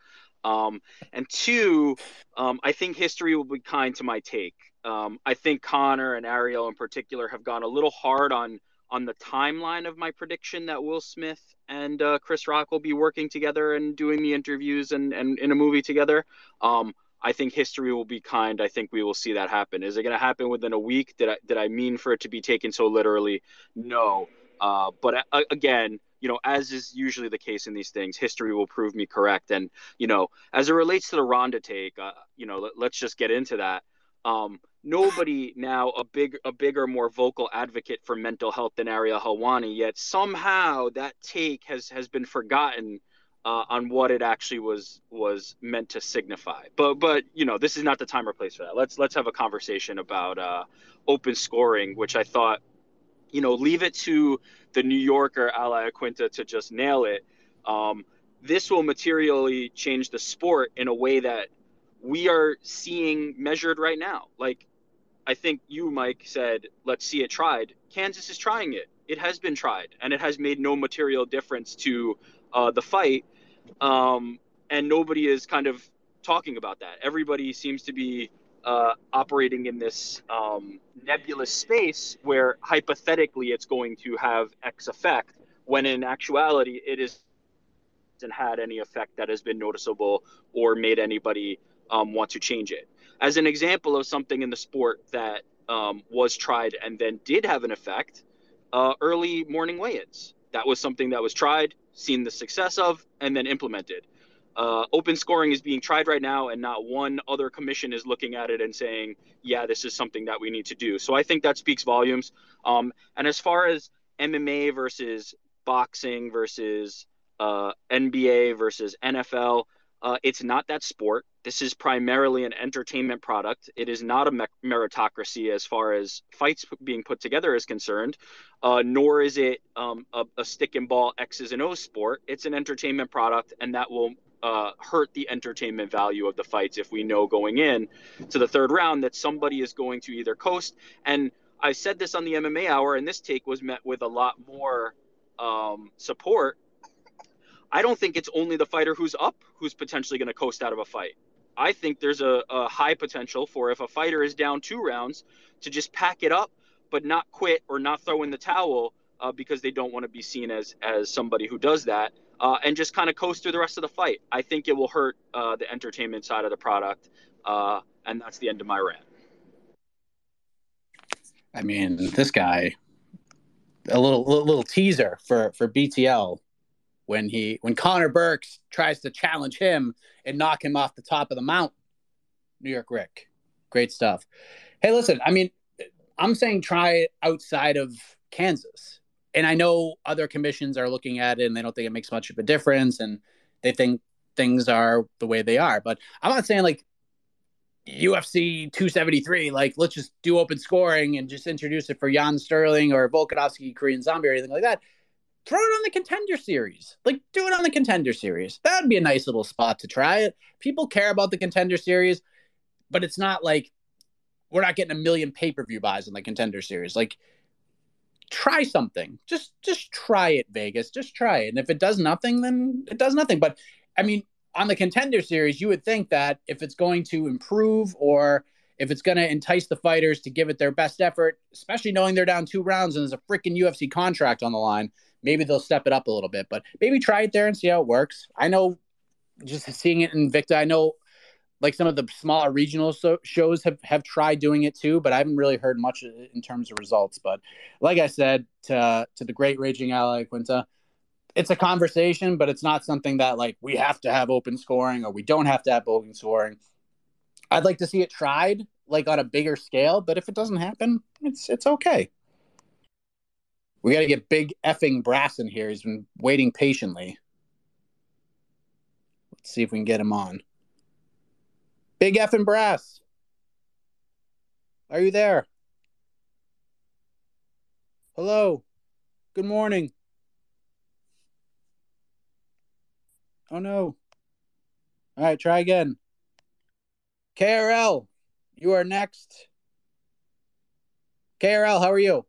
Um, and two, um, I think history will be kind to my take. Um, I think Connor and Ariel in particular have gone a little hard on on the timeline of my prediction that Will Smith and uh, Chris Rock will be working together and doing the interviews and, and in a movie together. Um, I think history will be kind. I think we will see that happen. Is it going to happen within a week? Did I did I mean for it to be taken so literally? No. Uh, but uh, again, you know, as is usually the case in these things, history will prove me correct. And you know, as it relates to the Ronda take, uh, you know, let, us just get into that. Um, nobody now a big a bigger more vocal advocate for mental health than Ariel Helwani yet somehow that take has has been forgotten uh, on what it actually was was meant to signify but but you know this is not the time or place for that let's let's have a conversation about uh, open scoring which I thought you know leave it to the New Yorker Al Iaquinta to just nail it um, this will materially change the sport in a way that we are seeing measured right now. Like I think you, Mike, said, let's see it tried. Kansas is trying it. It has been tried, and it has made no material difference to uh, the fight. Um, and nobody is kind of talking about that. Everybody seems to be uh, operating in this um, nebulous space where hypothetically it's going to have X effect, when in actuality it hasn't had any effect that has been noticeable or made anybody um, want to change it. As an example of something in the sport that um, was tried and then did have an effect, uh, early morning weigh-ins. That was something that was tried, seen the success of, and then implemented. Uh, open scoring is being tried right now, and not one other commission is looking at it and saying, "Yeah, this is something that we need to do." So I think that speaks volumes. Um, and as far as MMA versus boxing versus uh, NBA versus NFL, uh, it's not that sport. This is primarily an entertainment product. It is not a meritocracy as far as fights being put together is concerned, uh, nor is it um, a, a, stick and ball X's and O's sport. It's an entertainment product, and that will uh, hurt the entertainment value of the fights if we know going in to the third round that somebody is going to either coast. And I said this on the MMA hour, and this take was met with a lot more um, support I don't think it's only the fighter who's up who's potentially going to coast out of a fight. I think there's a, a, high potential for if a fighter is down two rounds to just pack it up, but not quit or not throw in the towel uh, because they don't want to be seen as as somebody who does that, uh, and just kind of coast through the rest of the fight. I think it will hurt uh, the entertainment side of the product, uh, and that's the end of my rant. I mean, this guy, a little little, teaser for for BTL when he when Connor Burks tries to challenge him and knock him off the top of the mountain. New York Rick. Great stuff. Hey, listen, I mean, I'm saying try it outside of Kansas. And I know other commissions are looking at it and they don't think it makes much of a difference and they think things are the way they are. But I'm not saying like UFC 273, like let's just do open scoring and just introduce it for Yan Sterling or Volkanovski Korean Zombie or anything like that throw it on the contender series. Like, do it on the contender series. That would be a nice little spot to try it. People care about the contender series, but it's not like we're not getting a million pay per view buys in the contender series. Like, try something. Just just try it, Vegas. Just try it. And if it does nothing, then it does nothing. But I mean, on the contender series, you would think that if it's going to improve or if it's going to entice the fighters to give it their best effort, especially knowing they're down two rounds and there's a freaking UFC contract on the line, maybe they'll step it up a little bit. But maybe try it there and see how it works. I know just seeing it Invicta, I know like some of the smaller regional so- shows have, have tried doing it too, but I haven't really heard much in terms of results. But like I said to to the great Ragin' Al Iaquinta, it's a conversation, but it's not something that like we have to have open scoring or we don't have to have open scoring. I'd like to see it tried like on a bigger scale, but if it doesn't happen, it's it's okay. We got to get big effing brass in here. He's been waiting patiently. Let's see if we can get him on. Big effing brass. Are you there? Hello. Good morning. Oh no. All right, try again. KRL, you are next. KRL, how are you?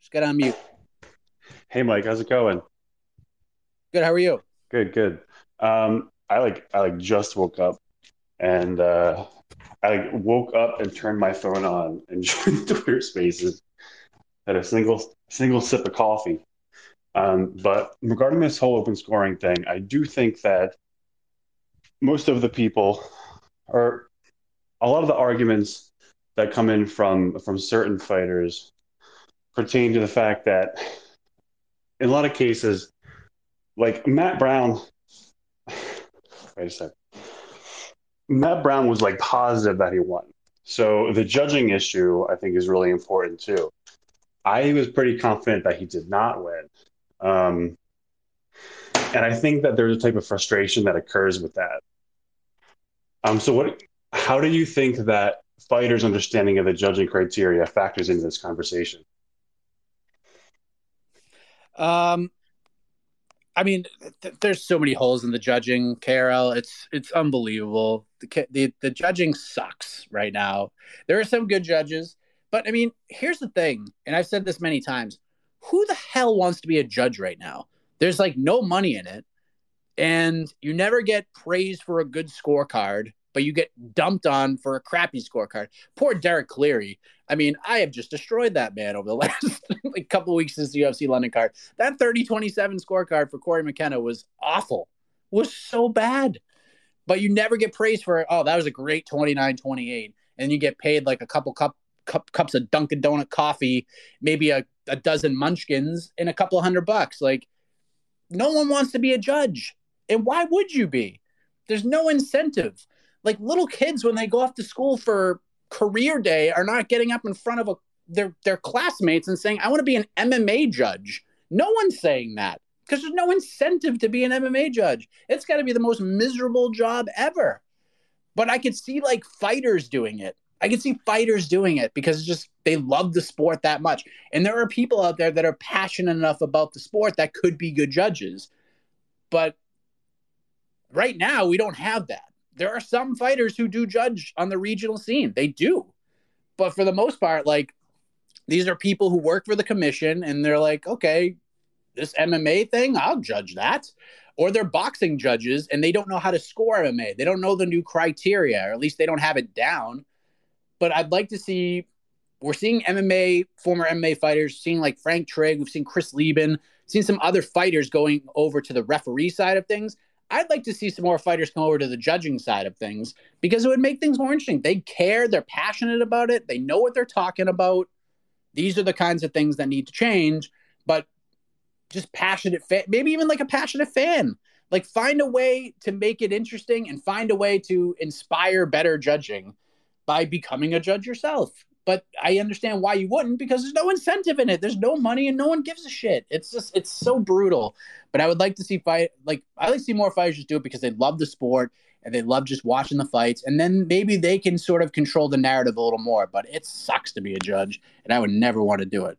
Just get on mute. Hey, Mike, how's it going? Good. How are you? Good, good. Um, I like I like just woke up, and uh, I woke up and turned my phone on and joined Twitter Spaces. Had a single single sip of coffee. Um, but regarding this whole open scoring thing, I do think that most of the people, or a lot of the arguments that come in from from certain fighters, pertain to the fact that in a lot of cases, like Matt Brown wait a sec. Matt Brown was like positive that he won. So the judging issue, I think, is really important too. I was pretty confident that he did not win. Um, and I think that there's a type of frustration that occurs with that. Um, so what, how do you think that fighters' understanding of the judging criteria factors into this conversation? Um, I mean, th- there's so many holes in the judging, KRL. It's it's unbelievable. The, the the judging sucks right now. There are some good judges, but I mean, here's the thing, and I've said this many times: who the hell wants to be a judge right now? There's like no money in it, and you never get praised for a good scorecard but you get dumped on for a crappy scorecard. Poor Derek Cleary. I mean, I have just destroyed that man over the last like couple weeks since the UFC London card. That 30-27 scorecard for Cory McKenna was awful. Was so bad. But you never get praised for oh, that was a great 29-28. And you get paid like a couple cup, cup cups of Dunkin' Donut coffee, maybe a, a dozen munchkins, and a couple hundred bucks. Like no one wants to be a judge. And why would you be? There's no incentive like little kids when they go off to school for career day are not getting up in front of a, their their classmates and saying, "I want to be an MMA judge." No one's saying that because there's no incentive to be an MMA judge. It's got to be the most miserable job ever. But I could see like fighters doing it. I could see fighters doing it because just they love the sport that much. And there are people out there that are passionate enough about the sport that could be good judges. But right now we don't have that there are some fighters who do judge on the regional scene. They do. But for the most part, like these are people who work for the commission and they're like, okay, this MMA thing, I'll judge that. Or they're boxing judges and they don't know how to score MMA. They don't know the new criteria, or at least they don't have it down. But I'd like to see we're seeing MMA, former MMA fighters, seeing like Frank Trigg, we've seen Chris Leben, seen some other fighters going over to the referee side of things. I'd like to see some more fighters come over to the judging side of things because it would make things more interesting. They care, they're passionate about it, they know what they're talking about. These are the kinds of things that need to change, but just passionate fan, maybe even like a passionate fan. Like find a way to make it interesting and find a way to inspire better judging by becoming a judge yourself but I understand why you wouldn't because there's no incentive in it. There's no money and no one gives a shit. It's just it's so brutal. But I would like to see fight like I like to see more fighters just do it because they love the sport and they love just watching the fights. And then maybe they can sort of control the narrative a little more. But it sucks to be a judge, and I would never want to do it.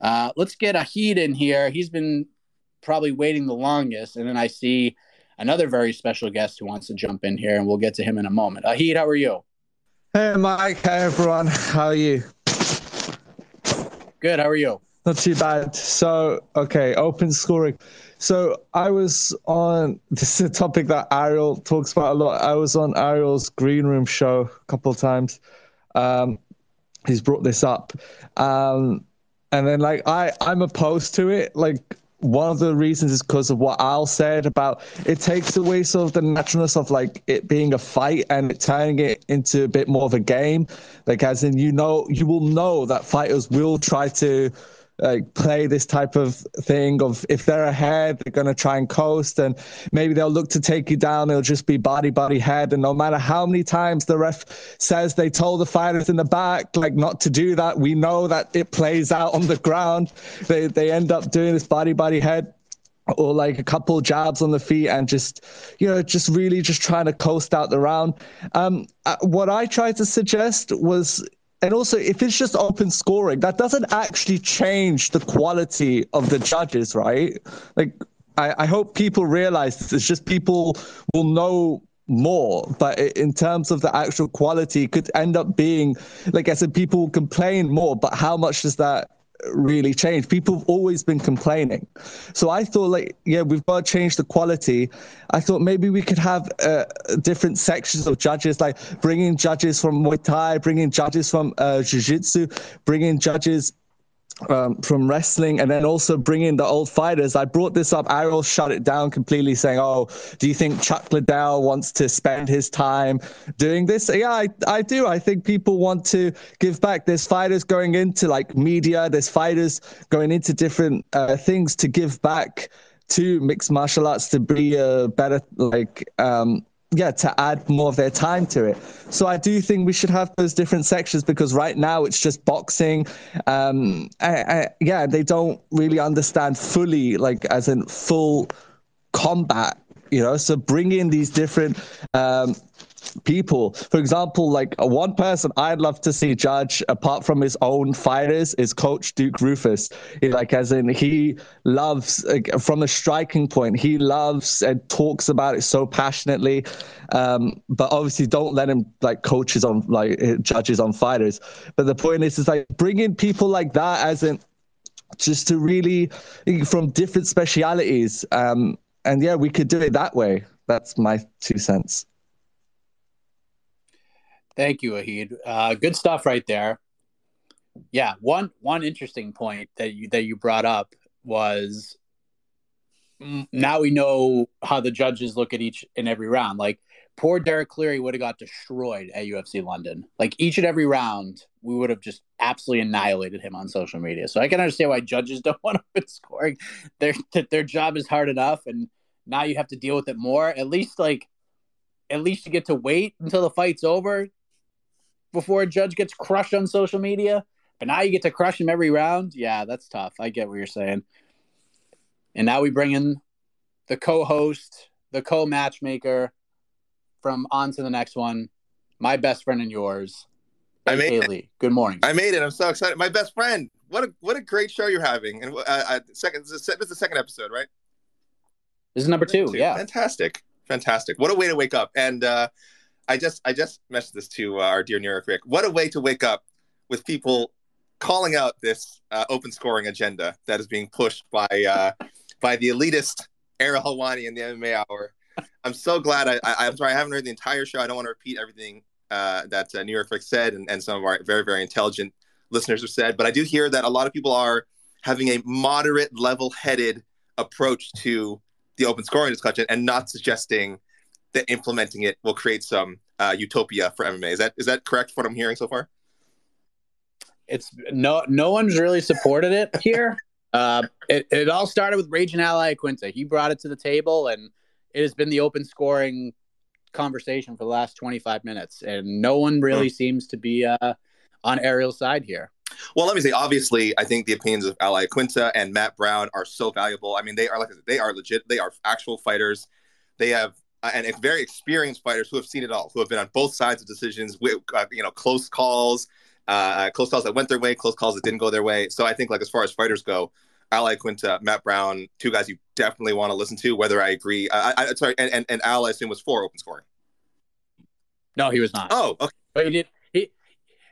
Uh, let's get Ahid in here. He's been probably waiting the longest. And then I see another very special guest who wants to jump in here, and we'll get to him in a moment. Ahid, how are you? Hey, Mike. Hey, everyone. How are you? Good. How are you? Not too bad. So, okay, open scoring. So I was on this is a topic that Ariel talks about a lot. I was on Ariel's green room show a couple of times. Um, he's brought this up. Um, and then like I I'm opposed to it. Like one of the reasons is because of what Al said about it takes away sort of the naturalness of like it being a fight and turning it into a bit more of a game. Like as in you know you will know that fighters will try to like play this type of thing of if they're ahead, they're going to try and coast, and maybe they'll look to take you down. It'll just be body body head, and no matter how many times the ref says they told the fighters in the back like not to do that, we know that it plays out on the ground. They they end up doing this body body head or like a couple jabs on the feet and just you know just really just trying to coast out the round um, uh, what i tried to suggest was and also, if it's just open scoring, that doesn't actually change the quality of the judges, right? Like, I, I hope people realize this. It's just people will know more but in terms of the actual quality it could end up being like i said people complain more but how much does that really changed. People have always been complaining. So I thought, like, yeah, we've got to change the quality. I thought maybe we could have uh, different sections of judges, like bringing judges from Muay Thai, bringing judges from uh, Jiu Jitsu, bringing judges um, from wrestling and then also bring in the old fighters. I brought this up. Ariel shut it down completely, saying, "Oh, do you think Chuck Liddell wants to spend his time doing this?" Yeah, I, I do. I think people want to give back. There's fighters going into like media. There's fighters going into different uh, things to give back to mixed martial arts to be a better like um, yeah to add more of their time to it. So i do think we should have those different sections because right now it's just boxing. Um I, I, yeah they don't really understand fully like as in full combat you know? So bring in these different um people. For example, like one person I'd love to see judge, apart from his own fighters, is Coach Duke Roufus. He, like, as in, he loves like, from the striking point. He loves and talks about it so passionately. Um, but obviously, don't let him like coaches on like judges on fighters. But the point is, is like bringing people like that as in just to really from different specialities. Um, and yeah, we could do it that way. That's my two cents. Thank you, Ahid. Uh, good stuff right there. Yeah, one one interesting point that you that you brought up was now we know how the judges look at each and every round. Like poor Derek Cleary would have got destroyed at UFC London. Like each and every round, we would have just absolutely annihilated him on social media. So I can understand why judges don't want to put scoring. Their their job is hard enough, and now you have to deal with it more. At least like, at least you get to wait until the fight's over before a judge gets crushed on social media, but now you get to crush him every round. Yeah, that's tough. I get what you're saying. And now we bring in the co-host, the co-matchmaker from on to the next one, my best friend and yours. I made Haley. It. Good morning. I made it. I'm so excited. My best friend. What a what a great show you're having. And uh, uh, second, this is, this is the second episode, right? This is number two. two. Yeah. Fantastic. Fantastic. What a way to wake up. And uh, I just I just mentioned this to uh, our dear New York Rick. What a way to wake up with people calling out this uh, open scoring agenda that is being pushed by uh, by the elitist Ariel Helwani in the MMA Hour. I'm so glad. I, I am sorry I haven't heard the entire show. I don't want to repeat everything uh, that New York Rick said and, and some of our very very intelligent listeners have said. But I do hear that a lot of people are having a moderate, level-headed approach to the open scoring discussion and not suggesting that implementing it will create some uh, utopia for MMA. Is that is that correct? What I'm hearing so far? it's no no one's really supported it here. Uh, it, it all started with Ragin' Al Iaquinta. He brought it to the table, and it has been the open scoring conversation for the last 25 minutes, and no one really seems to be uh, on Ariel's side here. Well, let me say, obviously, I think the opinions of Ally Quinta and Matt Brown are so valuable. I mean, they are like I said, they are legit. They are actual fighters. They have and very experienced fighters who have seen it all, who have been on both sides of decisions, with, uh, you know, close calls, uh, uh, close calls that went their way, close calls that didn't go their way. So I think, like as far as fighters go, Iaquinta, Matt Brown, two guys you definitely want to listen to. Whether I agree, I, I sorry, and and, and Al, I assume was for open scoring. No, he was not. Oh, okay. But he did. He,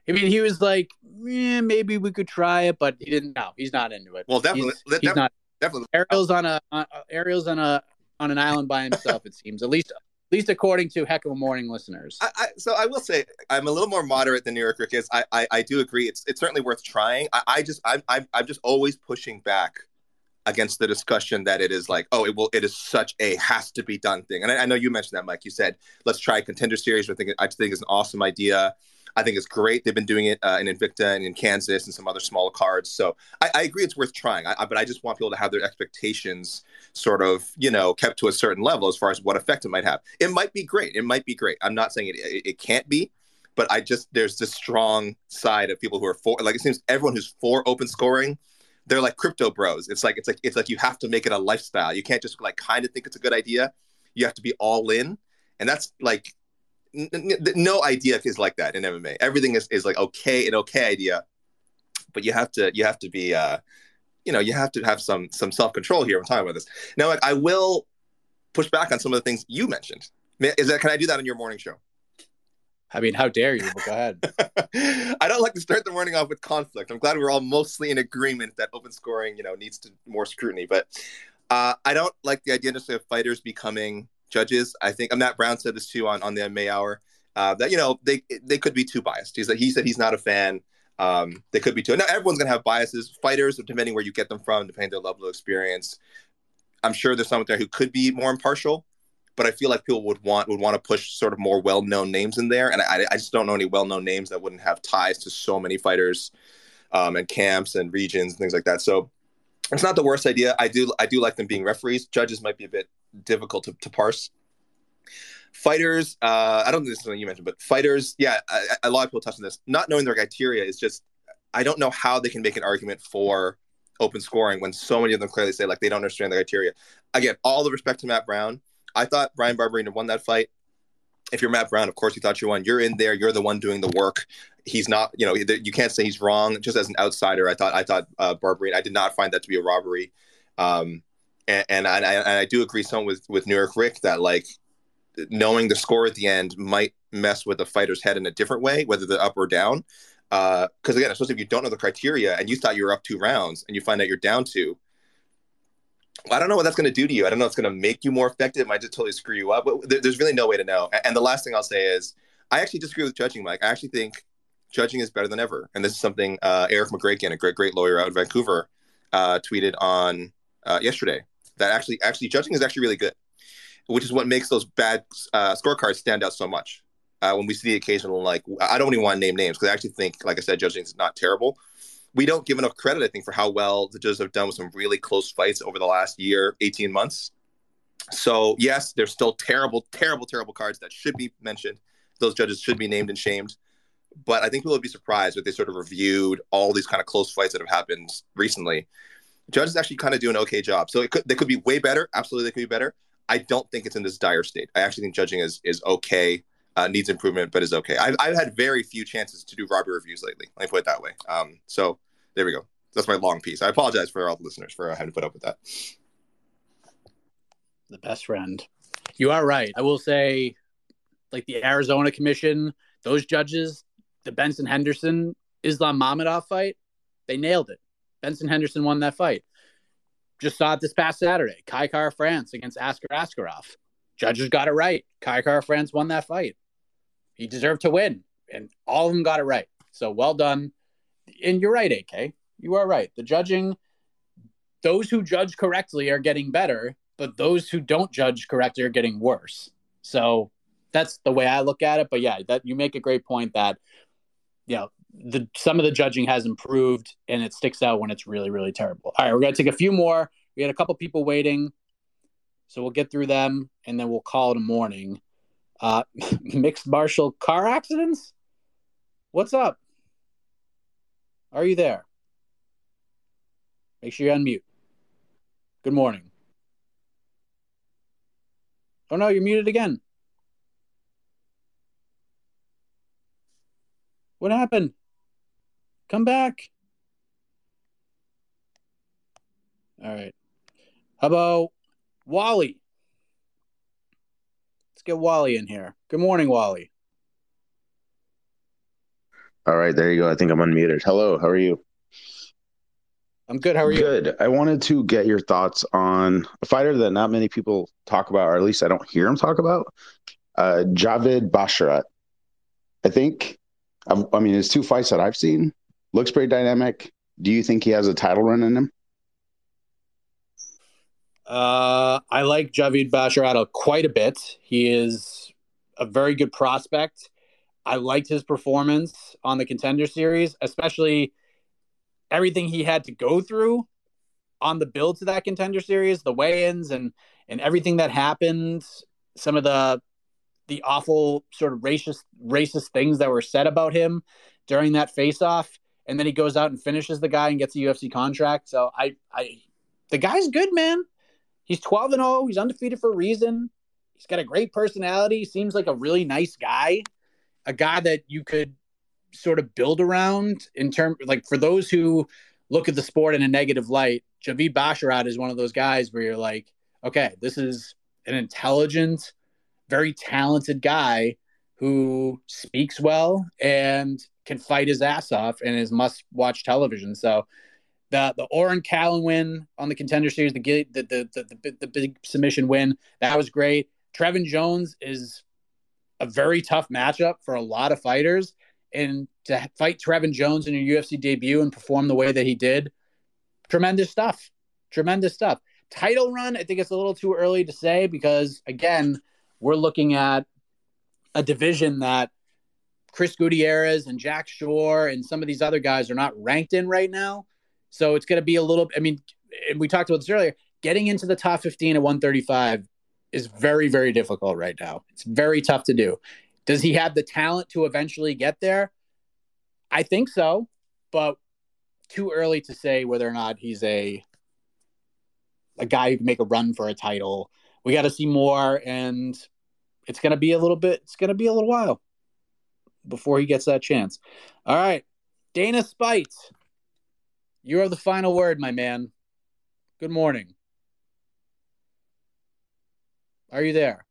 I mean, he was like, eh, maybe we could try it, but he didn't. No, he's not into it. Well, definitely, he's, he's not. Definitely, Ariel's on a on, Ariel's on a on an island by himself. it seems, at least at least according to Heck of a Morning listeners. I, I, so I will say I'm a little more moderate than New Yorker is. I, I, I do agree. It's it's certainly worth trying. I, I just I'm, I'm I'm just always pushing back against the discussion that it is like, oh, it will, it is such a has to be done thing. And I, I know you mentioned that, Mike. You said let's try a contender series. I think I think is an awesome idea. I think it's great. They've been doing it uh, in Invicta and in Kansas and some other smaller cards. So I, I agree it's worth trying. I, but I just want people to have their expectations sort of, you know, kept to a certain level as far as what effect it might have. It might be great. It might be great. I'm not saying it, it, it can't be, but I just there's this strong side of people who are for like it seems everyone who's for open scoring they're like crypto bros. It's like it's like it's like you have to make it a lifestyle. You can't just like kind of think it's a good idea. You have to be all in, and that's like n- n- no idea is like that in MMA. Everything is, is like okay, an okay idea, but you have to you have to be uh, you know you have to have some some self control here. I'm talking about this now. Like, I will push back on some of the things you mentioned. Is that can I do that on your morning show? I mean, how dare you? But go ahead. I don't like to start the morning off with conflict. I'm glad we're all mostly in agreement that open scoring, you know, needs to more scrutiny. But uh, I don't like the idea necessarily of fighters becoming judges. I think Matt Brown said this too on on the MMA Hour uh, that you know they they could be too biased. He's he said he's not a fan. Um, they could be too. Now everyone's gonna have biases. Fighters, depending where you get them from, depending their level of experience. I'm sure there's someone there who could be more impartial but I feel like people would want would want to push sort of more well known names in there, and I, I just don't know any well known names that wouldn't have ties to so many fighters, um, and camps and regions and things like that. So it's not the worst idea. I do I do like them being referees. Judges might be a bit difficult to, to parse. Fighters, uh, I don't think this is something you mentioned, but fighters, yeah, I, a lot of people touch on this. Not knowing their criteria is just I don't know how they can make an argument for open scoring when so many of them clearly say like they don't understand the criteria. Again, all the respect to Matt Brown I thought Bryan Barberena won that fight. If you're Matt Brown, of course you thought you won. You're in there. You're the one doing the work. He's not. You know, you can't say he's wrong. Just as an outsider, I thought I thought uh, Barberena. I did not find that to be a robbery. Um, and, and I, and I do agree some with with New York Rick that like knowing the score at the end might mess with the fighter's head in a different way, whether they're up or down. Because uh, again, especially if you don't know the criteria and you thought you were up two rounds and you find out you're down two, I don't know what that's going to do to you. I don't know if it's going to make you more effective. It might just totally screw you up. But there's really no way to know. And the last thing I'll say is, I actually disagree with judging, Mike. I actually think judging is better than ever. And this is something uh, Erik Magraken, a great, great lawyer out of Vancouver, uh, tweeted on uh, yesterday. That actually, actually, judging is actually really good, which is what makes those bad uh, scorecards stand out so much. Uh, when we see the occasional, like, I don't even want to name names because I actually think, like I said, judging is not terrible we don't give enough credit, I think, for how well the judges have done with some really close fights over the last year, 18 months. So, yes, there's still terrible, terrible, terrible cards that should be mentioned. Those judges should be named and shamed. But I think people would be surprised if they sort of reviewed all these kind of close fights that have happened recently. Judges actually kind of do an okay job. So it could, they could be way better. Absolutely, they could be better. I don't think it's in this dire state. I actually think judging is is okay uh, needs improvement, but is okay. I've, I've had very few chances to do Robbie reviews lately. Let me put it that way. Um, so there we go. That's my long piece. I apologize for all the listeners for having to put up with that. The best friend. You are right. I will say, like the Arizona Commission, those judges, the Benson Henderson Islam Mamedov fight, they nailed it. Benson Henderson won that fight. Just saw it this past Saturday. Kai Kara-France against Askar Askarov. Judges got it right. Kai Kara-France won that fight he deserved to win, and all of them got it right. So well done. And you're right, AK. You are right. The judging, those who judge correctly are getting better, but those who don't judge correctly are getting worse. So that's the way I look at it. But yeah, that you make a great point that, you know, the some of the judging has improved, and it sticks out when it's really really terrible. All right, we're gonna take a few more. We had a couple people waiting, so we'll get through them, and then we'll call it a morning. Uh, mixed martial car accidents. What's up? Are you there? Make sure you unmute. Good morning. Oh no, you're muted again. What happened? Come back. All right. How about Wally? Let's get Wally in here. Good morning, Wally. All right, there you go. I think I'm unmuted. Hello, how are you? I'm good. How are you? Good. I wanted to get your thoughts on a fighter that not many people talk about, or at least I don't hear him talk about, uh, Javid Basharat. I think, um, I mean, his two fights that I've seen looks pretty dynamic. Do you think he has a title run in him? Uh, I like Javid Basharat quite a bit. He is a very good prospect. I liked his performance on the contender series, especially everything he had to go through on the build to that contender series, the weigh-ins and and everything that happened, some of the the awful sort of racist racist things that were said about him during that face-off, and then he goes out and finishes the guy and gets a UFC contract. So I I the guy's good, man. He's 12 and 0. He's undefeated for a reason. He's got a great personality. Seems like a really nice guy, a guy that you could sort of build around in terms like for those who look at the sport in a negative light, Javid Basharat is one of those guys where you're like, okay, this is an intelligent, very talented guy who speaks well and can fight his ass off and is must watch television. So the the Oren Callan win on the contender series, the the the the, the, the big submission win, that was great. Trevin Jones is a very tough matchup for a lot of fighters and to fight Trevin Jones in your UFC debut and perform the way that he did, tremendous stuff. Tremendous stuff. Title run, I think it's a little too early to say because again, we're looking at a division that Chris Gutierrez and Jack Shore and some of these other guys are not ranked in right now. So it's going to be a little. I mean, and we talked about this earlier. Getting into the top 15 at 135 is very, very difficult right now. It's very tough to do. Does he have the talent to eventually get there? I think so, but too early to say whether or not he's a a guy who can make a run for a title. We got to see more, and it's going to be a little bit. It's going to be a little while before he gets that chance. All right, Dana Spite, you have the final word, my man. Good morning. Are you there?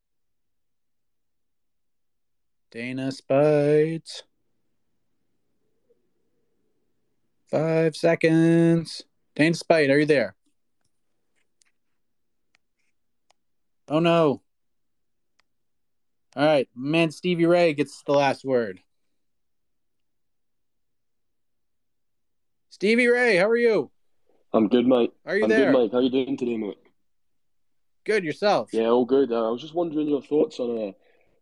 Dana Spite. Five seconds. Dana Spite, are you there? Oh no. All right, man. Stevie Ray gets the last word. Stevie Ray, how are you? I'm good, mate. Are you I'm there? good, mate. How are you doing today, mate? Good yourself. Yeah, all good. Uh, I was just wondering your thoughts on uh,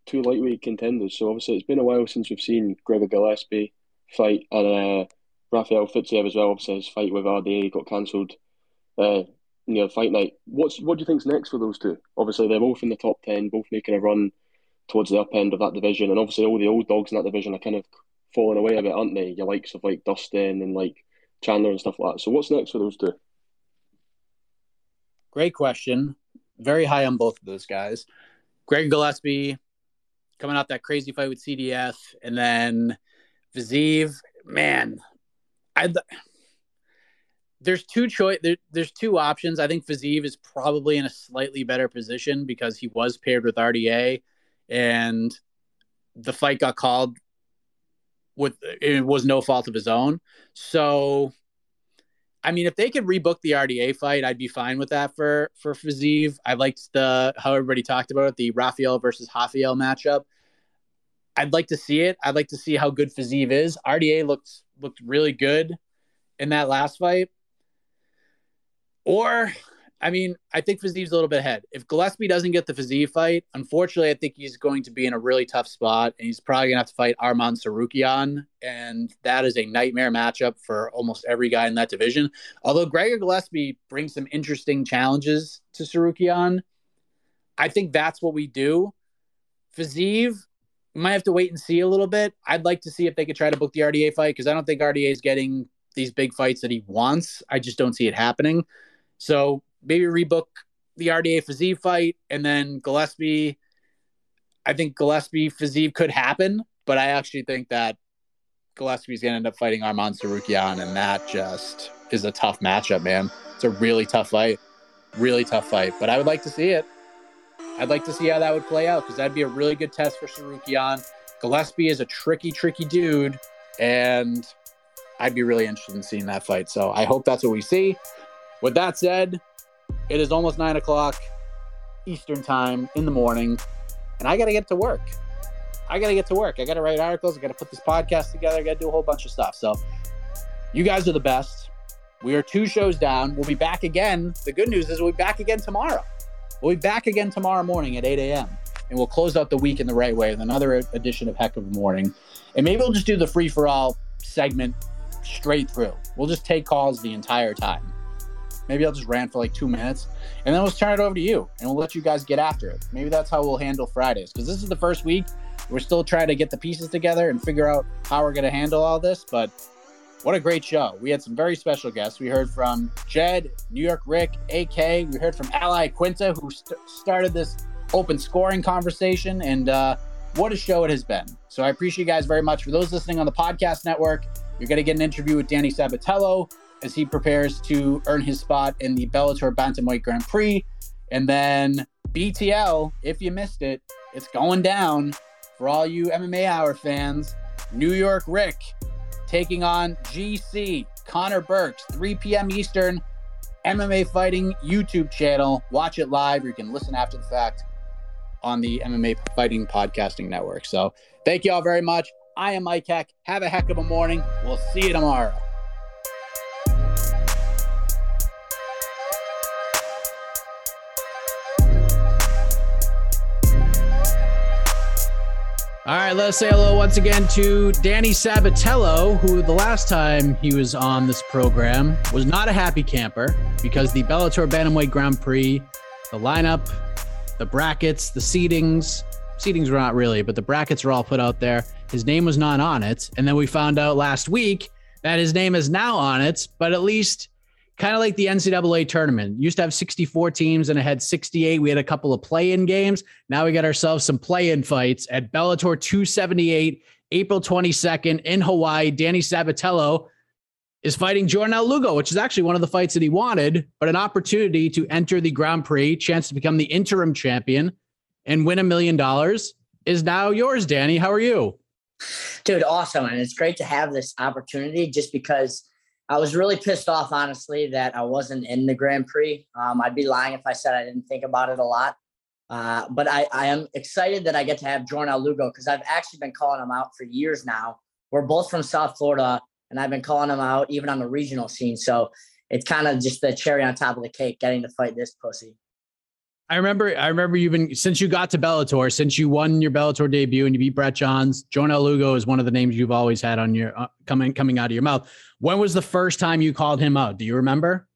two lightweight contenders. So obviously, it's been a while since we've seen Gregor Gillespie fight and uh, Rafael Fiziev as well. Obviously, his fight with RDA got cancelled uh, near fight night. What's what do you think's next for those two? Obviously, they're both in the top ten, both making a run towards the up end of that division, and obviously all the old dogs in that division are kind of falling away a bit, aren't they? Your likes of like Dustin and like Chandler and stuff like that. So what's next for those two? Great question. Very high on both of those guys. Greg Gillespie coming off that crazy fight with CDF, and then Fiziev. Man, I there's two choice. There, there's two options. I think Fiziev is probably in a slightly better position because he was paired with RDA, and the fight got called with it was no fault of his own. So, I mean, if they could rebook the RDA fight, I'd be fine with that for for Fiziev. I liked the how everybody talked about it, the Rafael versus Rafael matchup. I'd like to see it. I'd like to see how good Fiziev is. RDA looked looked really good in that last fight. Or I mean, I think Fiziev's a little bit ahead. If Gillespie doesn't get the Fiziev fight, unfortunately, I think he's going to be in a really tough spot, and he's probably going to have to fight Arman Tsarukyan, and that is a nightmare matchup for almost every guy in that division. Although Gregor Gillespie brings some interesting challenges to Tsarukyan, I think that's what we do. Fiziv might have to wait and see a little bit. I'd like to see if they could try to book the RDA fight because I don't think RDA is getting these big fights that he wants. I just don't see it happening. So maybe rebook the RDA Fiziev fight and then Gillespie. I think Gillespie Fiziev could happen, but I actually think that Gillespie's to end up fighting Arman Tsarukyan, and that just is a tough matchup, man. It's a really tough fight. Really tough fight, but I would like to see it. I'd like to see how that would play out because that'd be a really good test for Tsarukyan. Gillespie is a tricky, tricky dude, and I'd be really interested in seeing that fight. So I hope that's what we see. With that said, it is almost nine o'clock Eastern time in the morning, and I got to get to work. I got to get to work. I got to write articles. I got to put this podcast together. I got to do a whole bunch of stuff. So, you guys are the best. We are two shows down. We'll be back again. The good news is we'll be back again tomorrow. We'll be back again tomorrow morning at 8 a.m. And we'll close out the week in the right way with another edition of Heck of a Morning. And maybe we'll just do the free for all segment straight through. We'll just take calls the entire time. Maybe I'll just rant for like two minutes and then we'll turn it over to you and we'll let you guys get after it. Maybe that's how we'll handle Fridays because this is the first week. We're still trying to get the pieces together and figure out how we're going to handle all this. But what a great show. We had some very special guests. We heard from Jed, New York Rick, AK. We heard from Al Iaquinta, who st- started this open scoring conversation. And uh, what a show it has been. So I appreciate you guys very much. For those listening on the podcast network, you're going to get an interview with Danny Sabatello as he prepares to earn his spot in the Bellator Bantamweight Grand Prix. And then BTL, if you missed it, it's going down for all you MMA Hour fans. New York Rick taking on GC Connor Burks, 3 p.m. Eastern, MMA Fighting YouTube channel. Watch it live, or you can listen after the fact on the MMA Fighting Podcasting Network. So thank you all very much. I am Mike Heck. Have a heck of a morning. We'll see you tomorrow. All right, let's say hello once again to Danny Sabatello, who the last time he was on this program was not a happy camper because the Bellator Bantamweight Grand Prix, the lineup, the brackets, the seedings, seedings were not really, but the brackets were all put out there. His name was not on it. And then we found out last week that his name is now on it, but at least kind of like the NCAA tournament. Used to have 64 teams and it had 68. We had a couple of play-in games. Now we got ourselves some play-in fights at Bellator 278, April 22nd in Hawaii. Danny Sabatello is fighting Jornel Lugo, which is actually one of the fights that he wanted, but an opportunity to enter the Grand Prix, chance to become the interim champion and win a million dollars is now yours, Danny. How are you? Dude, awesome. And it's great to have this opportunity just because I was really pissed off, honestly, that I wasn't in the Grand Prix. Um, I'd be lying if I said I didn't think about it a lot. Uh, but I, I, am excited that I get to have Jornel Lugo because I've actually been calling him out for years now. We're both from South Florida, and I've been calling him out even on the regional scene. So it's kind of just the cherry on top of the cake getting to fight this pussy. I remember, I remember you've been since you got to Bellator, since you won your Bellator debut and you beat Brett Johns. Jornel Lugo is one of the names you've always had on your uh, coming coming out of your mouth. When was the first time you called him out? Do you remember?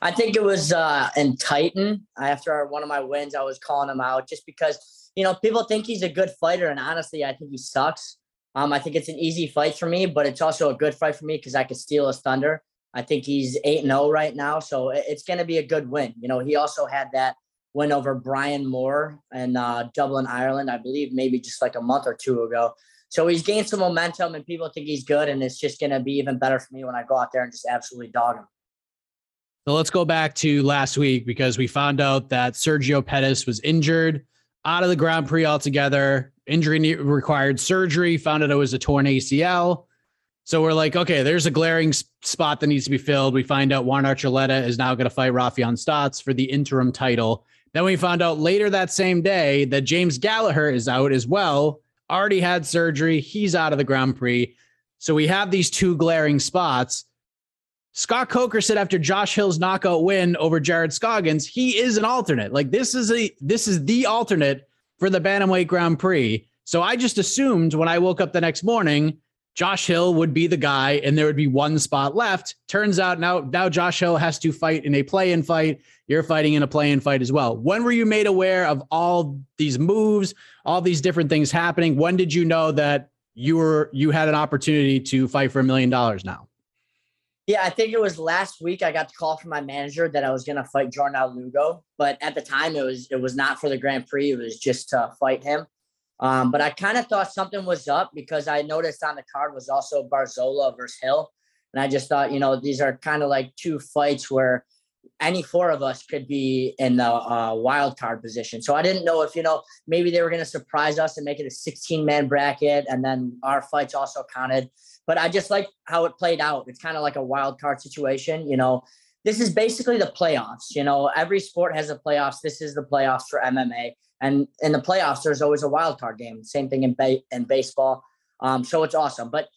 I think it was uh, in Titan after one of my wins. I was calling him out just because you know people think he's a good fighter, and honestly, I think he sucks. Um, I think it's an easy fight for me, but it's also a good fight for me because I could steal his thunder. I think he's eight and zero oh right now, so it's going to be a good win. You know, he also had that win over Brian Moore in uh, Dublin, Ireland, I believe, maybe just like a month or two ago. So he's gained some momentum, and people think he's good, and it's just going to be even better for me when I go out there and just absolutely dog him. So let's go back to last week because we found out that Sergio Pettis was injured out of the Grand Prix altogether. Injury required surgery. Found out it was a torn ACL. So we're like, okay, there's a glaring spot that needs to be filled. We find out Juan Archuleta is now going to fight Raufeon Stots for the interim title. Then we found out later that same day that James Gallagher is out as well. Already had surgery. He's out of the Grand Prix. So we have these two glaring spots. Scott Coker said after Josh Hill's knockout win over Jared Scoggins, he is an alternate. Like this is a this is the alternate for the Bantamweight Grand Prix. So I just assumed when I woke up the next morning, Josh Hill would be the guy and there would be one spot left. Turns out now now Josh Hill has to fight in a play-in fight. You're fighting in a play-in fight as well. When were you made aware of all these moves, all these different things happening? When did you know that you were you had an opportunity to fight for a million dollars now? Yeah, I think it was last week. I got the call from my manager that I was going to fight Jornel Lugo, but at the time it was it was not for the Grand Prix. It was just to fight him. Um, but I kind of thought something was up because I noticed on the card was also Barzola versus Hill, and I just thought, you know, these are kind of like two fights where any four of us could be in the uh, wild card position. So I didn't know if you know maybe they were going to surprise us and make it a 16 man bracket, and then our fights also counted. But I just like how it played out. It's kind of like a wild card situation. You know, this is basically the playoffs. You know, every sport has a playoffs. This is the playoffs for MMA, and in the playoffs, there's always a wild card game. Same thing in ba- in baseball. Um, so it's awesome. But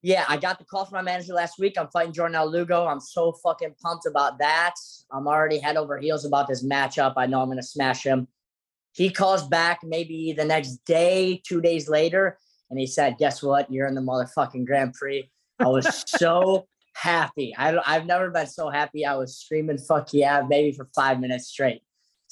yeah, I got the call from my manager last week. I'm fighting Jornel Lugo. I'm so fucking pumped about that. I'm already head over heels about this matchup. I know I'm going to smash him. He calls back maybe the next day, two days later, and he said, "Guess what? You're in the motherfucking Grand Prix." I was so happy. I, I've never been so happy. I was screaming "fuck yeah" maybe for five minutes straight.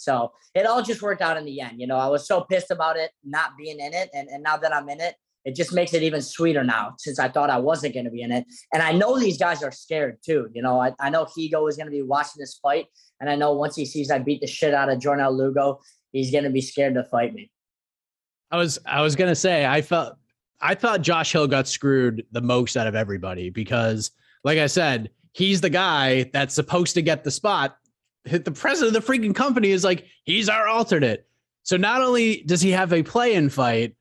So it all just worked out in the end. You know, I was so pissed about it not being in it, and and now that I'm in it, it just makes it even sweeter now since I thought I wasn't going to be in it. And I know these guys are scared too. You know, I, I know Higo is going to be watching this fight. And I know once he sees I beat the shit out of Jornel Lugo, he's going to be scared to fight me. I was I was going to say I felt I thought Josh Hill got screwed the most out of everybody because like I said, he's the guy that's supposed to get the spot. The president of the freaking company is like, he's our alternate. So not only does he have a play-in fight,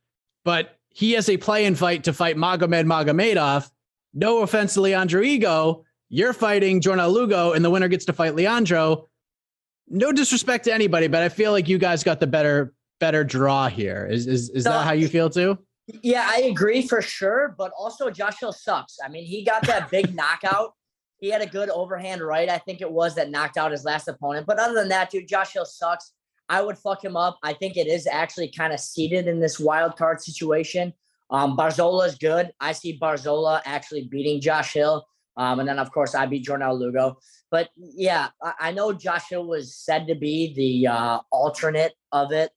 but he has a play-in fight to fight Magomed Magomedov. No offense to Leandro Higo. you're fighting Jornel Lugo, and the winner gets to fight Leandro. No disrespect to anybody, but I feel like you guys got the better better draw here. Is is, is that how you feel too? Yeah, I agree for sure. But also, Joshua sucks. I mean, he got that big knockout. He had a good overhand right, I think it was, that knocked out his last opponent. But other than that, dude, Josh Hill sucks. I would fuck him up. I think it is actually kind of seated in this wild card situation. Um, Barzola is good. I see Barzola actually beating Josh Hill. Um, and then, of course, I beat Jornel Lugo. But yeah, I, I, know Josh Hill was said to be the uh, alternate of it.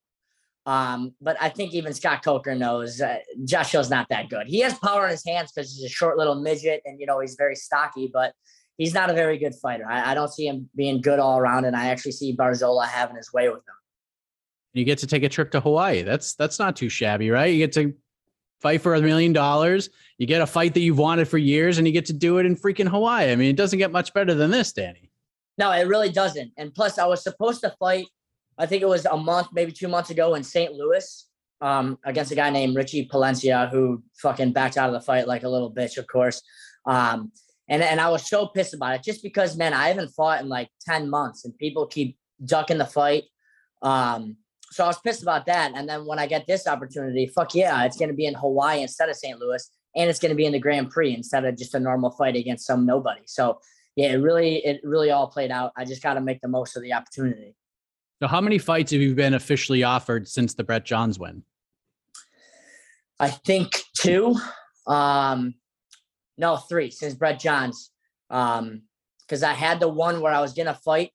Um, but I think even Scott Coker knows uh, Josh Hill's not that good. He has power in his hands because he's a short little midget and, you know, he's very stocky, but he's not a very good fighter. I, I don't see him being good all around. And I actually see Barzola having his way with him you get to take a trip to Hawaii. That's that's not too shabby, right? You get to fight for a million dollars. You get a fight that you've wanted for years, and you get to do it in freaking Hawaii. I mean, it doesn't get much better than this, Danny. No, it really doesn't. And plus, I was supposed to fight. I think it was a month, maybe two months ago in St. Louis um, against a guy named Richie Palencia, who fucking backed out of the fight like a little bitch, of course. Um, and and I was so pissed about it, just because, man, I haven't fought in like ten months, and people keep ducking the fight. Um, so I was pissed about that. And then when I get this opportunity, fuck yeah, it's going to be in Hawaii instead of St. Louis, and it's going to be in the Grand Prix instead of just a normal fight against some nobody. So yeah, it really, it really all played out. I just got to make the most of the opportunity. So how many fights have you been officially offered since the Brett Johns win? I think two. Um, no, three since Brett Johns. Um, because I had the one where I was gonna fight,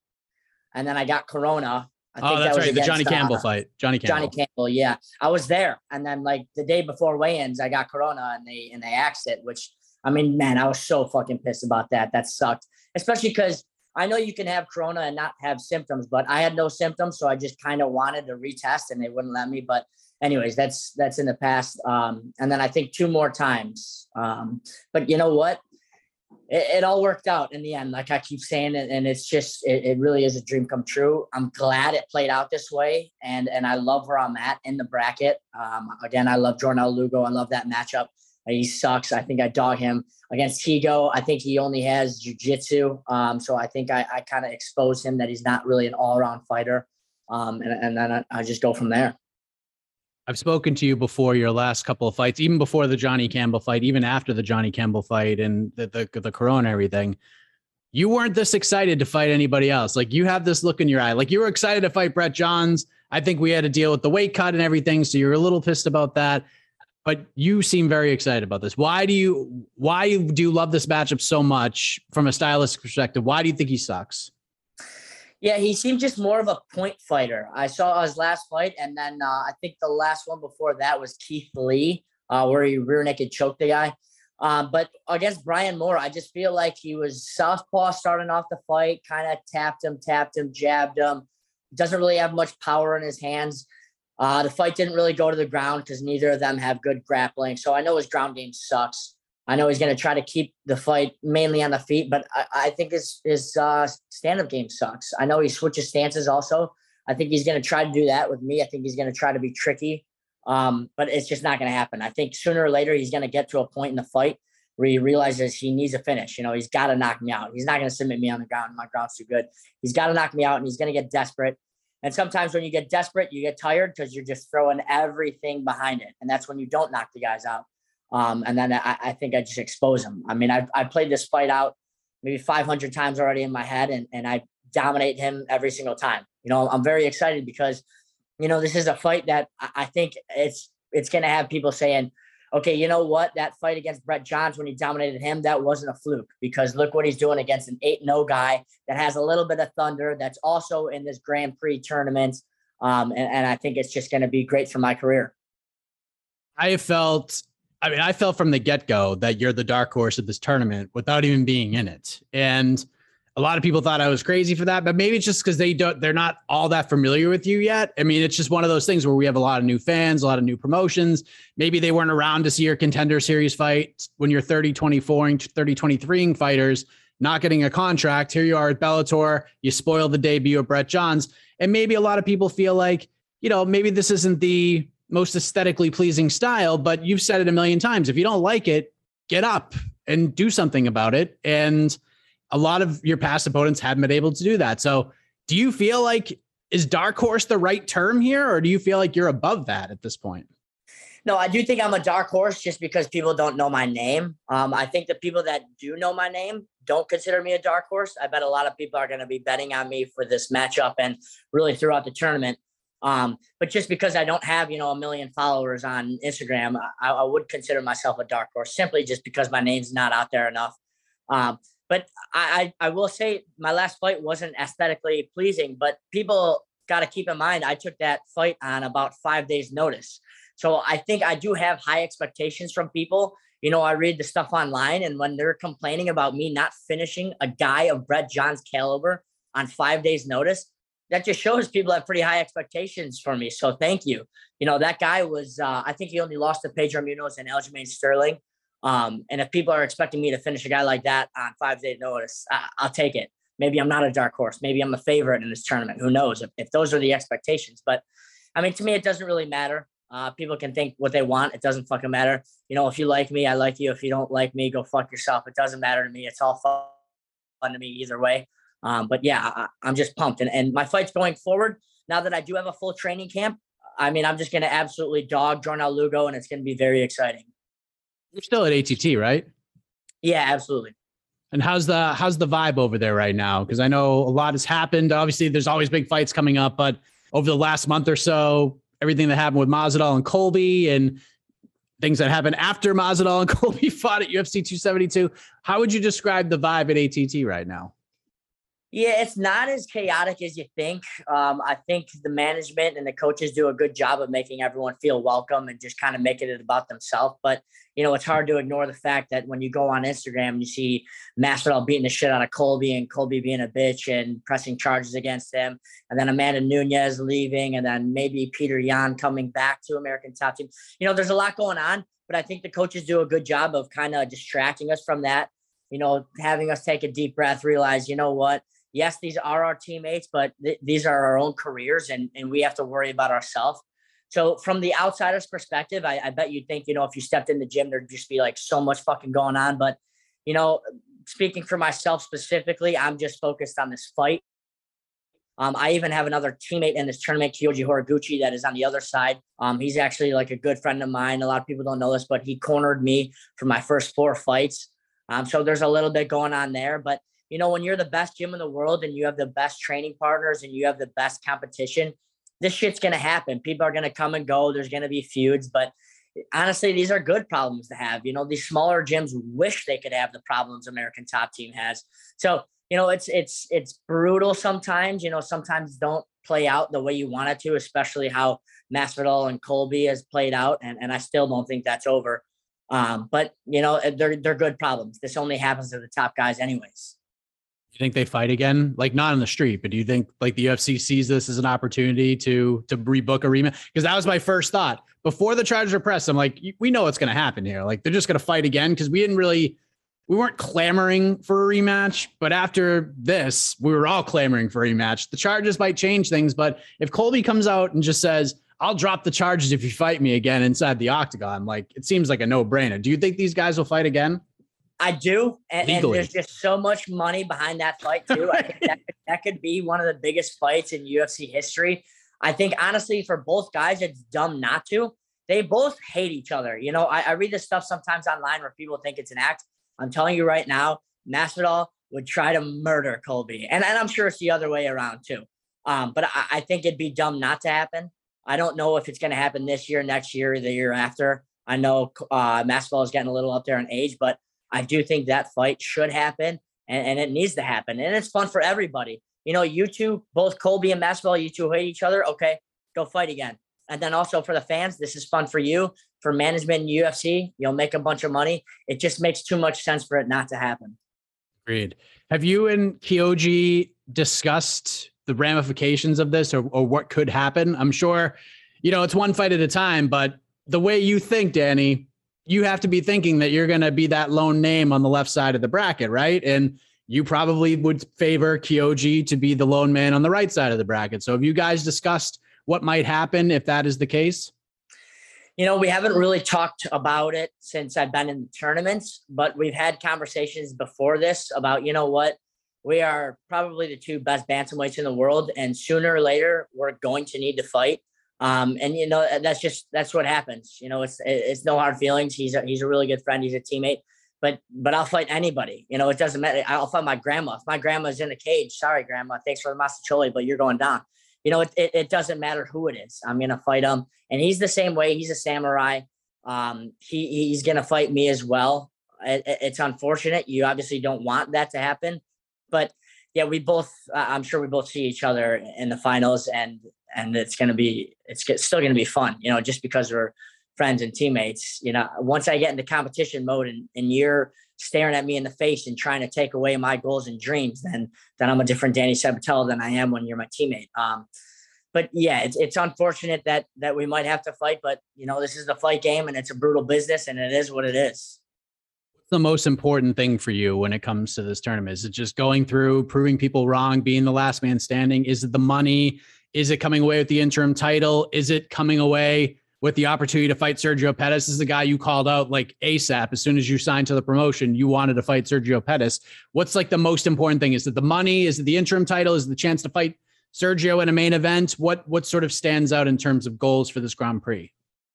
and then I got Corona, I oh, that's that right. The Johnny Campbell uh, fight. Johnny Campbell. Johnny Campbell. Yeah, I was there, and then like the day before weigh-ins, I got corona, and they and they axed it. Which I mean, man, I was so fucking pissed about that. That sucked, especially because I know you can have corona and not have symptoms, but I had no symptoms, so I just kind of wanted to retest, and they wouldn't let me. But anyways, that's that's in the past. Um, and then I think two more times. Um, but you know what? it, it, all worked out in the end, like I keep saying, it, and it's just it, it, really is a dream come true. I'm glad it played out this way, and and I love where I'm at in the bracket. Um, again, I love Jornel Lugo. I love that matchup. He sucks. I think I dog him against Higo. I think he only has jujitsu. Um, so I think I, I kind of expose him that he's not really an all around fighter. Um, and, and then I, I just go from there. I've spoken to you before your last couple of fights, even before the Johnny Campbell fight, even after the Johnny Campbell fight and the the, the Corona everything. you weren't this excited to fight anybody else. Like you have this look in your eye. Like you were excited to fight Brett Johns. I think we had to deal with the weight cut and everything. So you're a little pissed about that. But you seem very excited about this. Why do you why do you love this matchup so much from a stylistic perspective? Why do you think he sucks? Yeah, he seemed just more of a point fighter. I saw his last fight, and then uh, I think the last one before that was Keith Lee, uh, where he rear naked choked the guy. Um, but against Brian Moore, I just feel like he was southpaw starting off the fight, kind of tapped him, tapped him, jabbed him. Doesn't really have much power in his hands. Uh, the fight didn't really go to the ground because neither of them have good grappling. So I know his ground game sucks. I know he's going to try to keep the fight mainly on the feet, but I, I think his his uh, stand up game sucks. I know he switches stances also. I think he's going to try to do that with me. I think he's going to try to be tricky, um, but it's just not going to happen. I think sooner or later he's going to get to a point in the fight where he realizes he needs a finish. You know, he's got to knock me out. He's not going to submit me on the ground. My ground's too good. He's got to knock me out, and he's going to get desperate. And sometimes when you get desperate, you get tired because you're just throwing everything behind it, and that's when you don't knock the guys out. Um, and then I, I, think I just expose him. I mean, I've, I played this fight out maybe 500 times already in my head, and, and I dominate him every single time. You know, I'm very excited because, you know, this is a fight that I think it's it's going to have people saying, okay, you know what? That fight against Brett Johns when he dominated him, that wasn't a fluke because look what he's doing against an 8 0 guy that has a little bit of thunder that's also in this Grand Prix tournament. Um, and, and I think it's just going to be great for my career. I felt I mean, I felt from the get go that you're the dark horse of this tournament without even being in it. And a lot of people thought I was crazy for that, but maybe it's just because they don't, they're not all that familiar with you yet. I mean, it's just one of those things where we have a lot of new fans, a lot of new promotions. Maybe they weren't around to see your contender series fight when you're 30, 24 and 30, 23 fighters, not getting a contract. Here you are at Bellator. You spoil the debut of Brett Johns. And maybe a lot of people feel like, you know, maybe this isn't the most aesthetically pleasing style, but you've said it a million times. If you don't like it, get up and do something about it. And a lot of your past opponents haven't been able to do that. So, do you feel like is dark horse the right term here, or do you feel like you're above that at this point? No, I do think I'm a dark horse just because people don't know my name. Um, I think the people that do know my name don't consider me a dark horse. I bet a lot of people are going to be betting on me for this matchup and really throughout the tournament. Um, but just because I don't have, you know, a million followers on Instagram, I, I, would consider myself a dark horse simply just because my name's not out there enough. Um, but I, I, I will say my last fight wasn't aesthetically pleasing, but people got to keep in mind I took that fight on about five days' notice. So I think I do have high expectations from people. You know, I read the stuff online, and when they're complaining about me not finishing a guy of Brett John's caliber on five days' notice, that just shows people have pretty high expectations for me. So thank you. You know, that guy was, uh, I think he only lost to Pedro Munhoz and Aljamain Sterling. Um, and if people are expecting me to finish a guy like that on five day notice, I, will take it. Maybe I'm not a dark horse. Maybe I'm a favorite in this tournament. Who knows if, if those are the expectations? But I mean, to me, it doesn't really matter. Uh, people can think what they want. It doesn't fucking matter. You know, if you like me, I like you. If you don't like me, go fuck yourself. It doesn't matter to me. It's all fun to me either way. Um, but yeah, I, am just pumped. And, and my fights going forward, now that I do have a full training camp, I mean, I'm just going to absolutely dog Jornel Lugo, and it's going to be very exciting. You're still at ATT, right? Yeah, absolutely. And how's the how's the vibe over there right now? Because I know a lot has happened. Obviously, there's always big fights coming up, but over the last month or so, everything that happened with Masvidal and Colby, and things that happened after Masvidal and Colby fought at UFC 272. How would you describe the vibe at ATT right now? Yeah, it's not as chaotic as you think. Um, I think the management and the coaches do a good job of making everyone feel welcome and just kind of making it about themselves. But you know, it's hard to ignore the fact that when you go on Instagram, you see Masvidal beating the shit out of Colby and Colby being a bitch and pressing charges against him, and then Amanda Nunes leaving, and then maybe Petr Yan coming back to American Top Team. You know, there's a lot going on, but I think the coaches do a good job of kind of distracting us from that. You know, having us take a deep breath, realize, you know what yes, these are our teammates, but th- these are our own careers and, and we have to worry about ourselves. So from the outsider's perspective, I, I bet you'd think, you know, if you stepped in the gym, there'd just be like so much fucking going on. But, you know, speaking for myself specifically, I'm just focused on this fight. Um, I even have another teammate in this tournament, Kyoji Horiguchi, that is on the other side. Um, he's actually like a good friend of mine. A lot of people don't know this, but he cornered me for my first four fights. Um, so there's a little bit going on there. But you know, when you're the best gym in the world and you have the best training partners and you have the best competition, this shit's going to happen. People are going to come and go. There's going to be feuds, but honestly, these are good problems to have. You know, these smaller gyms wish they could have the problems American Top Team has. So, you know, it's it's it's brutal sometimes. You know, sometimes don't play out the way you want it to, especially how Masvidal and Colby has played out, and and I still don't think that's over. Um, but you know, they're they're good problems. This only happens to the top guys, anyways. Think they fight again? Like not on the street, but do you think like the UFC sees this as an opportunity to to rebook a rematch? Because that was my first thought before the charges are pressed. I'm like, we know what's going to happen here. Like they're just going to fight again because we didn't really, we weren't clamoring for a rematch. But after this, we were all clamoring for a rematch. The charges might change things, but if Colby comes out and just says, "I'll drop the charges if you fight me again inside the octagon," like it seems like a no brainer. Do you think these guys will fight again? I do, and, and, there's just so much money behind that fight too. I think that, that could be one of the biggest fights in UFC history. I think honestly, for both guys, it's dumb not to. They both hate each other. You know, I, I read this stuff sometimes online where people think it's an act. I'm telling you right now, Masvidal would try to murder Colby, and, and I'm sure it's the other way around too. Um, but I, I think it'd be dumb not to happen. I don't know if it's going to happen this year, next year, the year after. I know uh, Masvidal is getting a little up there in age, but I do think that fight should happen and, and it needs to happen. And it's fun for everybody. You know, you two, both Colby and Masvidal, you two hate each other. Okay, go fight again. And then also for the fans, this is fun for you, for management in UFC. You'll make a bunch of money. It just makes too much sense for it not to happen. Agreed. Have you and Kyoji discussed the ramifications of this or, or what could happen? I'm sure, you know, it's one fight at a time, but the way you think, Danny, you have to be thinking that you're going to be that lone name on the left side of the bracket, right? And you probably would favor Kyoji to be the lone man on the right side of the bracket. So have you guys discussed what might happen if that is the case? You know, we haven't really talked about it since I've been in the tournaments, but we've had conversations before this about, you know what, we are probably the two best bantamweights in the world, and sooner or later we're going to need to fight. Um, and you know that's just that's what happens. You know, it's it's no hard feelings. He's a, he's a really good friend. He's a teammate. But but I'll fight anybody. You know, it doesn't matter. I'll fight my grandma. If my grandma's in a cage, sorry, grandma. Thanks for the mostaccioli, but you're going down. You know, it, it, it doesn't matter who it is. I'm gonna fight him, and he's the same way. He's a samurai. Um, he he's gonna fight me as well. It, it's unfortunate. You obviously don't want that to happen, but yeah, we both. Uh, I'm sure we both see each other in the finals, and and it's going to be it's still going to be fun you know just because we're friends and teammates you know once i get into competition mode and, and you're staring at me in the face and trying to take away my goals and dreams then then i'm a different danny sabatello than i am when you're my teammate um but yeah it's, it's unfortunate that that we might have to fight but you know this is the fight game and it's a brutal business and it is what it is What's the most important thing for you when it comes to this tournament? Is it just going through, proving people wrong, being the last man standing? Is it the money? Is it coming away with the interim title? Is it coming away with the opportunity to fight Sergio Pettis? This is the guy you called out like ASAP. As soon as you signed to the promotion, you wanted to fight Sergio Pettis. What's like the most important thing? Is it the money? Is it the interim title? Is it the chance to fight Sergio in a main event? What what sort of stands out in terms of goals for this Grand Prix?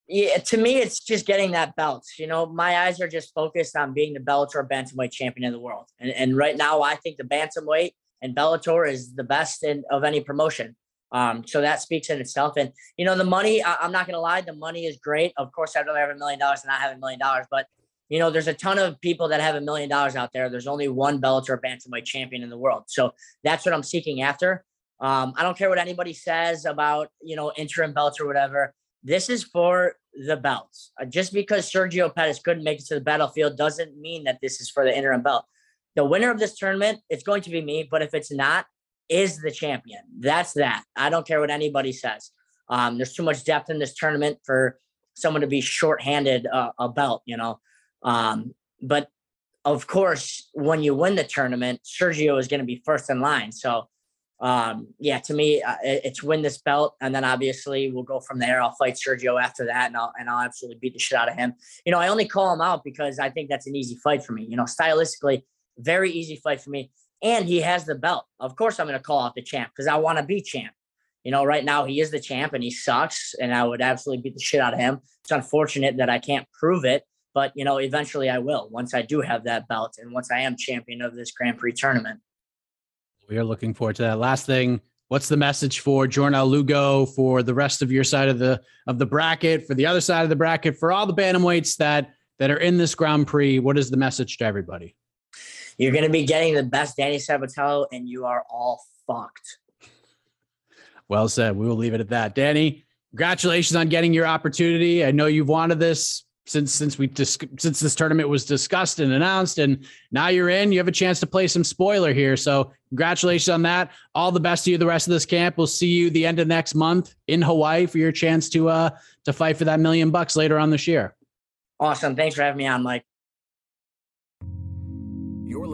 Yeah, to me, it's just getting that belt. You know, my eyes are just focused on being the Bellator bantamweight champion of the world, and and right now, I think the bantamweight and Bellator is the best in, of any promotion. Um, so that speaks in itself. And you know, the money, I, am not gonna lie, the money is great. Of course, I'd rather have a million dollars than not have a million dollars, but you know, there's a ton of people that have a million dollars out there. There's only one Bellator bantamweight champion in the world. So that's what I'm seeking after. Um, I don't care what anybody says about, you know, interim belts or whatever. This is for the belts. Uh, just because Sergio Pettis couldn't make it to the battlefield doesn't mean that this is for the interim belt. The winner of this tournament, it's going to be me. But if it's not, is the champion. That's that. I don't care what anybody says. Um, there's too much depth in this tournament for someone to be shorthanded uh, a belt, you know. Um, but of course, when you win the tournament, Sergio is going to be first in line. So, um, yeah, to me, uh, it's win this belt, and then obviously we'll go from there. I'll fight Sergio after that, and I'll and I'll absolutely beat the shit out of him. You know, I only call him out because I think that's an easy fight for me. You know, stylistically, very easy fight for me and he has the belt. Of course, I'm going to call out the champ because I want to be champ. You know, right now he is the champ and he sucks, and I would absolutely beat the shit out of him. It's unfortunate that I can't prove it, but you know, eventually I will once I do have that belt and once I am champion of this Grand Prix tournament. We are looking forward to that. Last thing, what's the message for Jornel Lugo for the rest of your side of the of the bracket, for the other side of the bracket, for all the bantamweights that that are in this Grand Prix? What is the message to everybody? You're going to be getting the best Danny Sabatello, and you are all fucked. Well said. We will leave it at that. Danny, congratulations on getting your opportunity. I know you've wanted this since since we dis- since this tournament was discussed and announced, and now you're in. You have a chance to play some spoiler here. So congratulations on that. All the best to you the rest of this camp. We'll see you the end of next month in Hawaii for your chance to uh to fight for that million bucks later on this year. Awesome. Thanks for having me on, Mike.